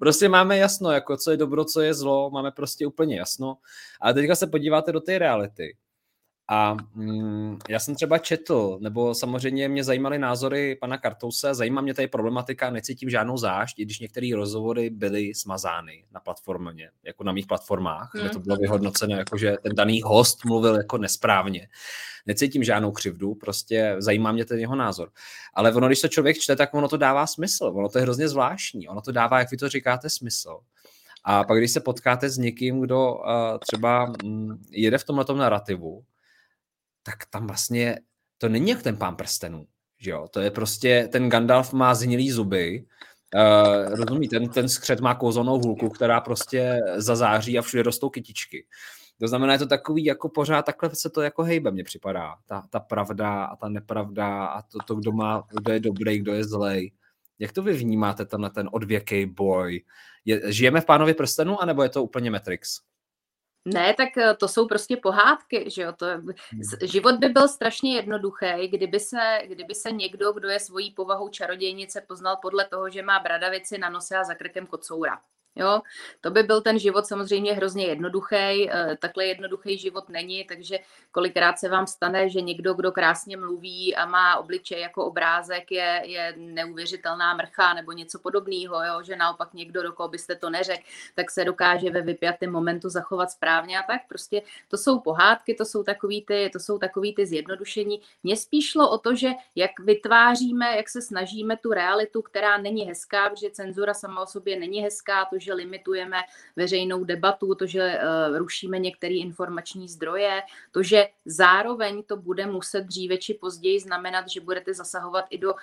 prostě máme jasno, jako co je dobro, co je zlo, máme prostě úplně jasno. A teďka se podíváte do té reality. A mm, já jsem třeba četl, nebo samozřejmě mě zajímaly názory pana Kartouse, zajímá mě tady problematika, necítím žádnou zášť, i když některé rozhovory byly smazány na platformě, jako na mých platformách, kde to bylo vyhodnoceno, jako že ten daný host mluvil jako nesprávně. Necítím žádnou křivdu, prostě zajímá mě ten jeho názor. Ale ono, když to člověk čte, tak ono to dává smysl. Ono to je hrozně zvláštní. Ono to dává, jak vy to říkáte, smysl. A pak, když se potkáte s někým, kdo uh, třeba um, jede v tomhle narrativu, tak tam vlastně to není jak ten pán prstenů. Že jo? To je prostě, ten Gandalf má zinilý zuby, uh, rozumí, ten, ten skřet má kouzelnou hůlku, která prostě zazáří a všude rostou kytičky. To znamená, je to takový, jako pořád takhle se to jako hejbe mně připadá. Ta, ta pravda a ta nepravda a to, to kdo, má, kdo je dobrý, kdo je zlej. Jak to vy vnímáte tenhle ten odvěký boj? Je, žijeme v pánovi prstenu, anebo je to úplně Matrix? Ne, tak eh, to jsou prostě pohádky, že jo. To, hmm. život by byl strašně jednoduchý, kdyby se, kdyby se někdo, kdo je svojí povahou čarodějnice, poznal podle toho, že má bradavici na nose a za krkem kocoura. Jo, to by byl ten život samozřejmě hrozně jednoduchý. Eh, takhle jednoduchý život není, takže kolikrát se vám stane, že někdo, kdo krásně mluví a má obličej jako obrázek, je, je neuvěřitelná mrcha nebo něco podobného, jo? že naopak někdo, do koho byste to neřekl, tak se dokáže ve vypjatém momentu zachovat správně a tak. Prostě to jsou pohádky, to jsou takový ty, to jsou takový ty zjednodušení. Mně spíš šlo o to, že jak vytváříme, jak se snažíme tu realitu, která není hezká, protože cenzura sama o sobě není hezká, to, že limitujeme veřejnou debatu, to, že uh, rušíme některé informační zdroje, to, že zároveň to bude muset dříve či později znamenat, že budete zasahovat i do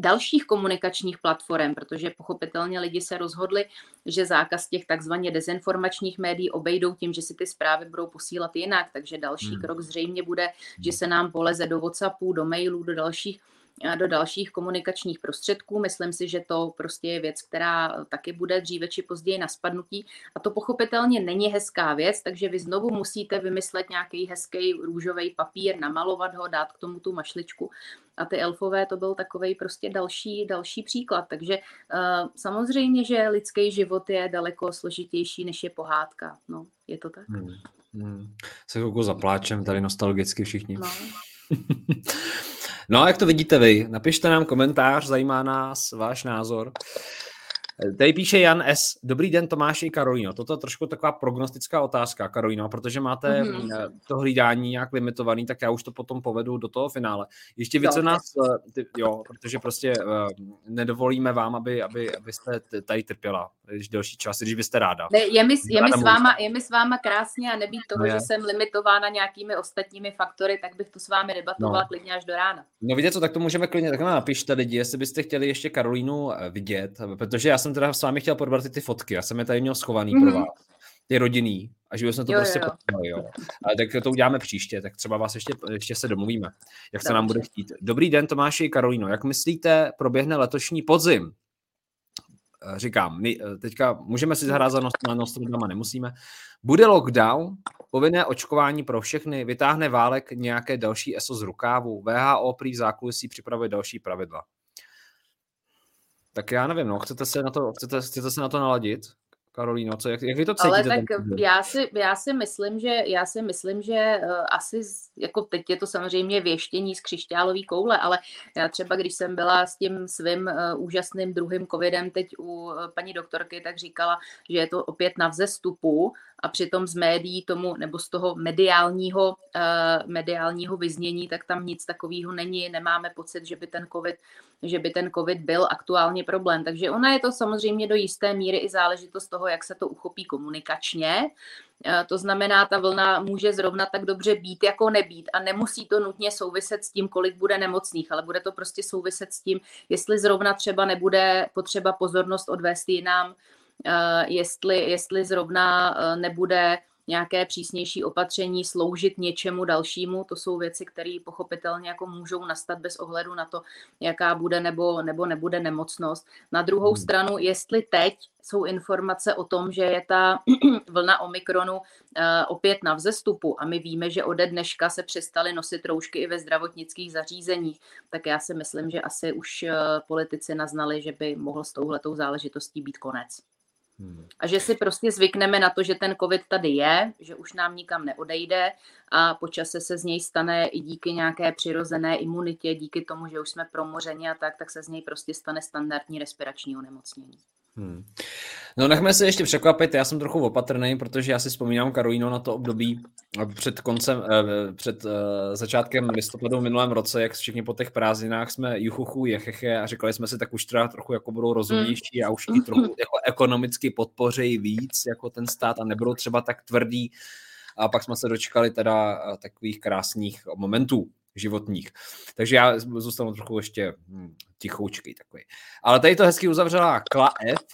dalších komunikačních platform, protože pochopitelně lidi se rozhodli, že zákaz těch takzvaně dezinformačních médií obejdou tím, že si ty zprávy budou posílat jinak, takže další hmm. krok zřejmě bude, že se nám poleze do WhatsAppu, do mailů, do dalších do dalších komunikačních prostředků. Myslím si, že to prostě je věc, která taky bude dříve či později na spadnutí. A to pochopitelně není hezká věc, takže vy znovu musíte vymyslet nějaký hezký růžový papír, namalovat ho, dát k tomu tu mašličku. A ty elfové to byl takový prostě další, další příklad. Takže uh, samozřejmě, že lidský život je daleko složitější, než je pohádka. No, je to tak. Hmm. Hmm. Se chvilku zapláčem tady nostalgicky všichni. No. No a jak to vidíte vy? Napište nám komentář, zajímá nás váš názor. Tady píše Jan S. Dobrý den Tomáši i Karolino. Toto je trošku taková prognostická otázka, Karolino, protože máte mm-hmm. to hlídání nějak limitovaný, tak já už to potom povedu do toho finále. Ještě více nás, eh, ty, jo, protože prostě uh, nedovolíme vám, aby, aby, abyste tady trpěla když delší čas, když byste ráda. Ne, je, mi, je, mi s váma, je mi s váma krásně a nebýt toho, ne. že jsem limitována nějakými ostatními faktory, tak bych to s vámi debatovala no. klidně až do rána. No vidíte co, tak to můžeme klidně, tak napište lidi, jestli byste chtěli ještě Karolínu vidět, protože já jsem teda s vámi chtěl probrat ty, ty fotky, já jsem je tady měl schovaný mm-hmm. pro mhm. vás, ty rodinný, a že bychom to jo, prostě jo. Potřebali, jo. Ale tak to uděláme příště, tak třeba vás ještě, ještě se domluvíme, jak se nám bude chtít. Dobrý den Tomáši i Karolíno, jak myslíte, proběhne letošní podzim? Eh, říkám, my eh, teďka můžeme si zahrát za na Nostradama, nemusíme. Bude lockdown, povinné očkování pro všechny, vytáhne válek nějaké další ESO z rukávu, VHO prý v zákulisí připravuje další pravidla. Tak já nevím, no, chcete se na to, chcete, chcete se na to naladit? Karolíno, co, jak, jak vy to cítíte? Ale tak já si, já si myslím, že, já si myslím, že uh, asi, jako teď je to samozřejmě věštění z křišťálové koule, ale já třeba, když jsem byla s tím svým uh, úžasným druhým covidem teď u uh, paní doktorky, tak říkala, že je to opět na vzestupu a přitom z médií tomu, nebo z toho mediálního, uh, mediálního vyznění, tak tam nic takového není, nemáme pocit, že by ten covid, že by ten covid byl aktuálně problém. Takže ona je to samozřejmě do jisté míry i záležitost toho, jak se to uchopí komunikačně. Uh, to znamená, ta vlna může zrovna tak dobře být, jako nebýt a nemusí to nutně souviset s tím, kolik bude nemocných, ale bude to prostě souviset s tím, jestli zrovna třeba nebude potřeba pozornost odvést jinam, Eh, jestli, jestli zrovna eh, nebude nějaké přísnější opatření sloužit něčemu dalšímu. To jsou věci, které pochopitelně jako můžou nastat bez ohledu na to, jaká bude nebo, nebo nebude nemocnost. Na druhou hmm. stranu, jestli teď jsou informace o tom, že je ta vlna Omikronu uh, opět na vzestupu a my víme, že ode dneška se přestali nosit roušky i ve zdravotnických zařízeních, tak já si myslím, že asi už politici naznali, že by mohl s touhletou záležitostí být konec. A že si prostě zvykneme na to, že ten covid tady je, že už nám nikam neodejde a počase se z něj stane i díky nějaké přirozené imunitě, díky tomu, že už jsme promořeni a tak, tak se z něj prostě stane standardní respirační onemocnění. Hmm. No nechme se ještě překvapit, já jsem trochu opatrný, protože já si vzpomínám Karolíno na to období před koncem, eh, před eh, začátkem listopadu v minulém roce, jak všichni po těch prázdninách jsme juchuchu, jecheche a říkali jsme si, tak už teda trochu jako budou rozumnější a už i trochu jako ekonomicky podpořejí víc jako ten stát a nebudou třeba tak tvrdý. A pak jsme se dočkali teda eh, takových krásných momentů životních. Takže já zůstanu trochu ještě hm, tichoučký takový. Ale tady to hezky uzavřela Kla F.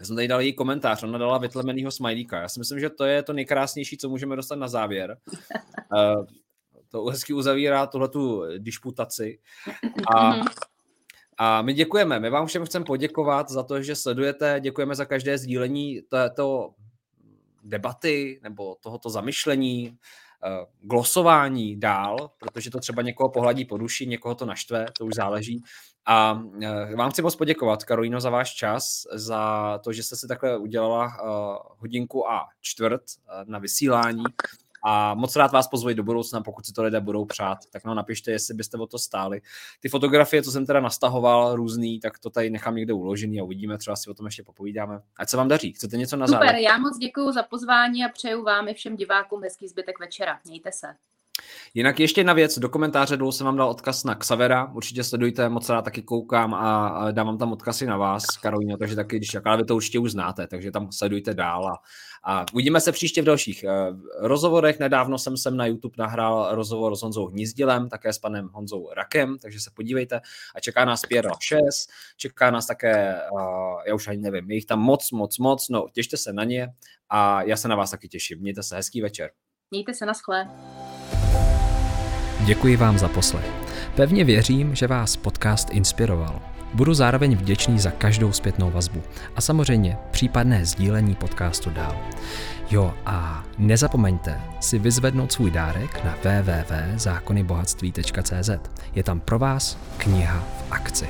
Já jsem tady dal její komentář, ona dala vytlemenýho smajlíka. Já si myslím, že to je to nejkrásnější, co můžeme dostat na závěr. Uh, to hezky uzavírá tuhletu disputaci. A, a my děkujeme, my vám všem chceme poděkovat za to, že sledujete, děkujeme za každé sdílení této debaty nebo tohoto zamyšlení, glosování dál, protože to třeba někoho pohladí po duši, někoho to naštve, to už záleží. A eh, vám chci moc poděkovat, Karolíno, za váš čas, za to, že jste si takhle udělala uh, hodinku a čtvrt na vysílání. A moc rád vás pozvu do budoucna, pokud si to lidé budou přát, tak nám napište, jestli byste o to stáli. Ty fotografie, co jsem teda nastahoval, různý, tak to tady nechám někde uložený a uvidíme, třeba si o tom ještě popovídáme. Ať se vám daří. Chcete něco na závěr? Super, já moc děkuji za pozvání a přeju vám i všem divákům hezký zbytek večera. Mějte se. Jinak ještě jedna věc, do komentáře dolů jsem vám dal odkaz na Xavera, určitě sledujte, moc rád taky koukám a dávám tam odkazy na vás, Karolina, takže taky, když jaká vy to určitě už znáte, takže tam sledujte dál a, a uvidíme se příště v dalších uh, rozhovorech. Nedávno jsem sem na YouTube nahrál rozhovor s Honzou Hnízdilem, také s panem Honzou Rakem, takže se podívejte a čeká nás Pierre 6, čeká nás také, uh, já už ani nevím, je jich tam moc, moc, moc, no těšte se na ně a já se na vás taky těším. Mějte se, hezký večer. Mějte se na schlé. Děkuji vám za poslech. Pevně věřím, že vás podcast inspiroval. Budu zároveň vděčný za každou zpětnou vazbu a samozřejmě případné sdílení podcastu dál. Jo a nezapomeňte si vyzvednout svůj dárek na www.zákonybohatství.cz. Je tam pro vás kniha v akci.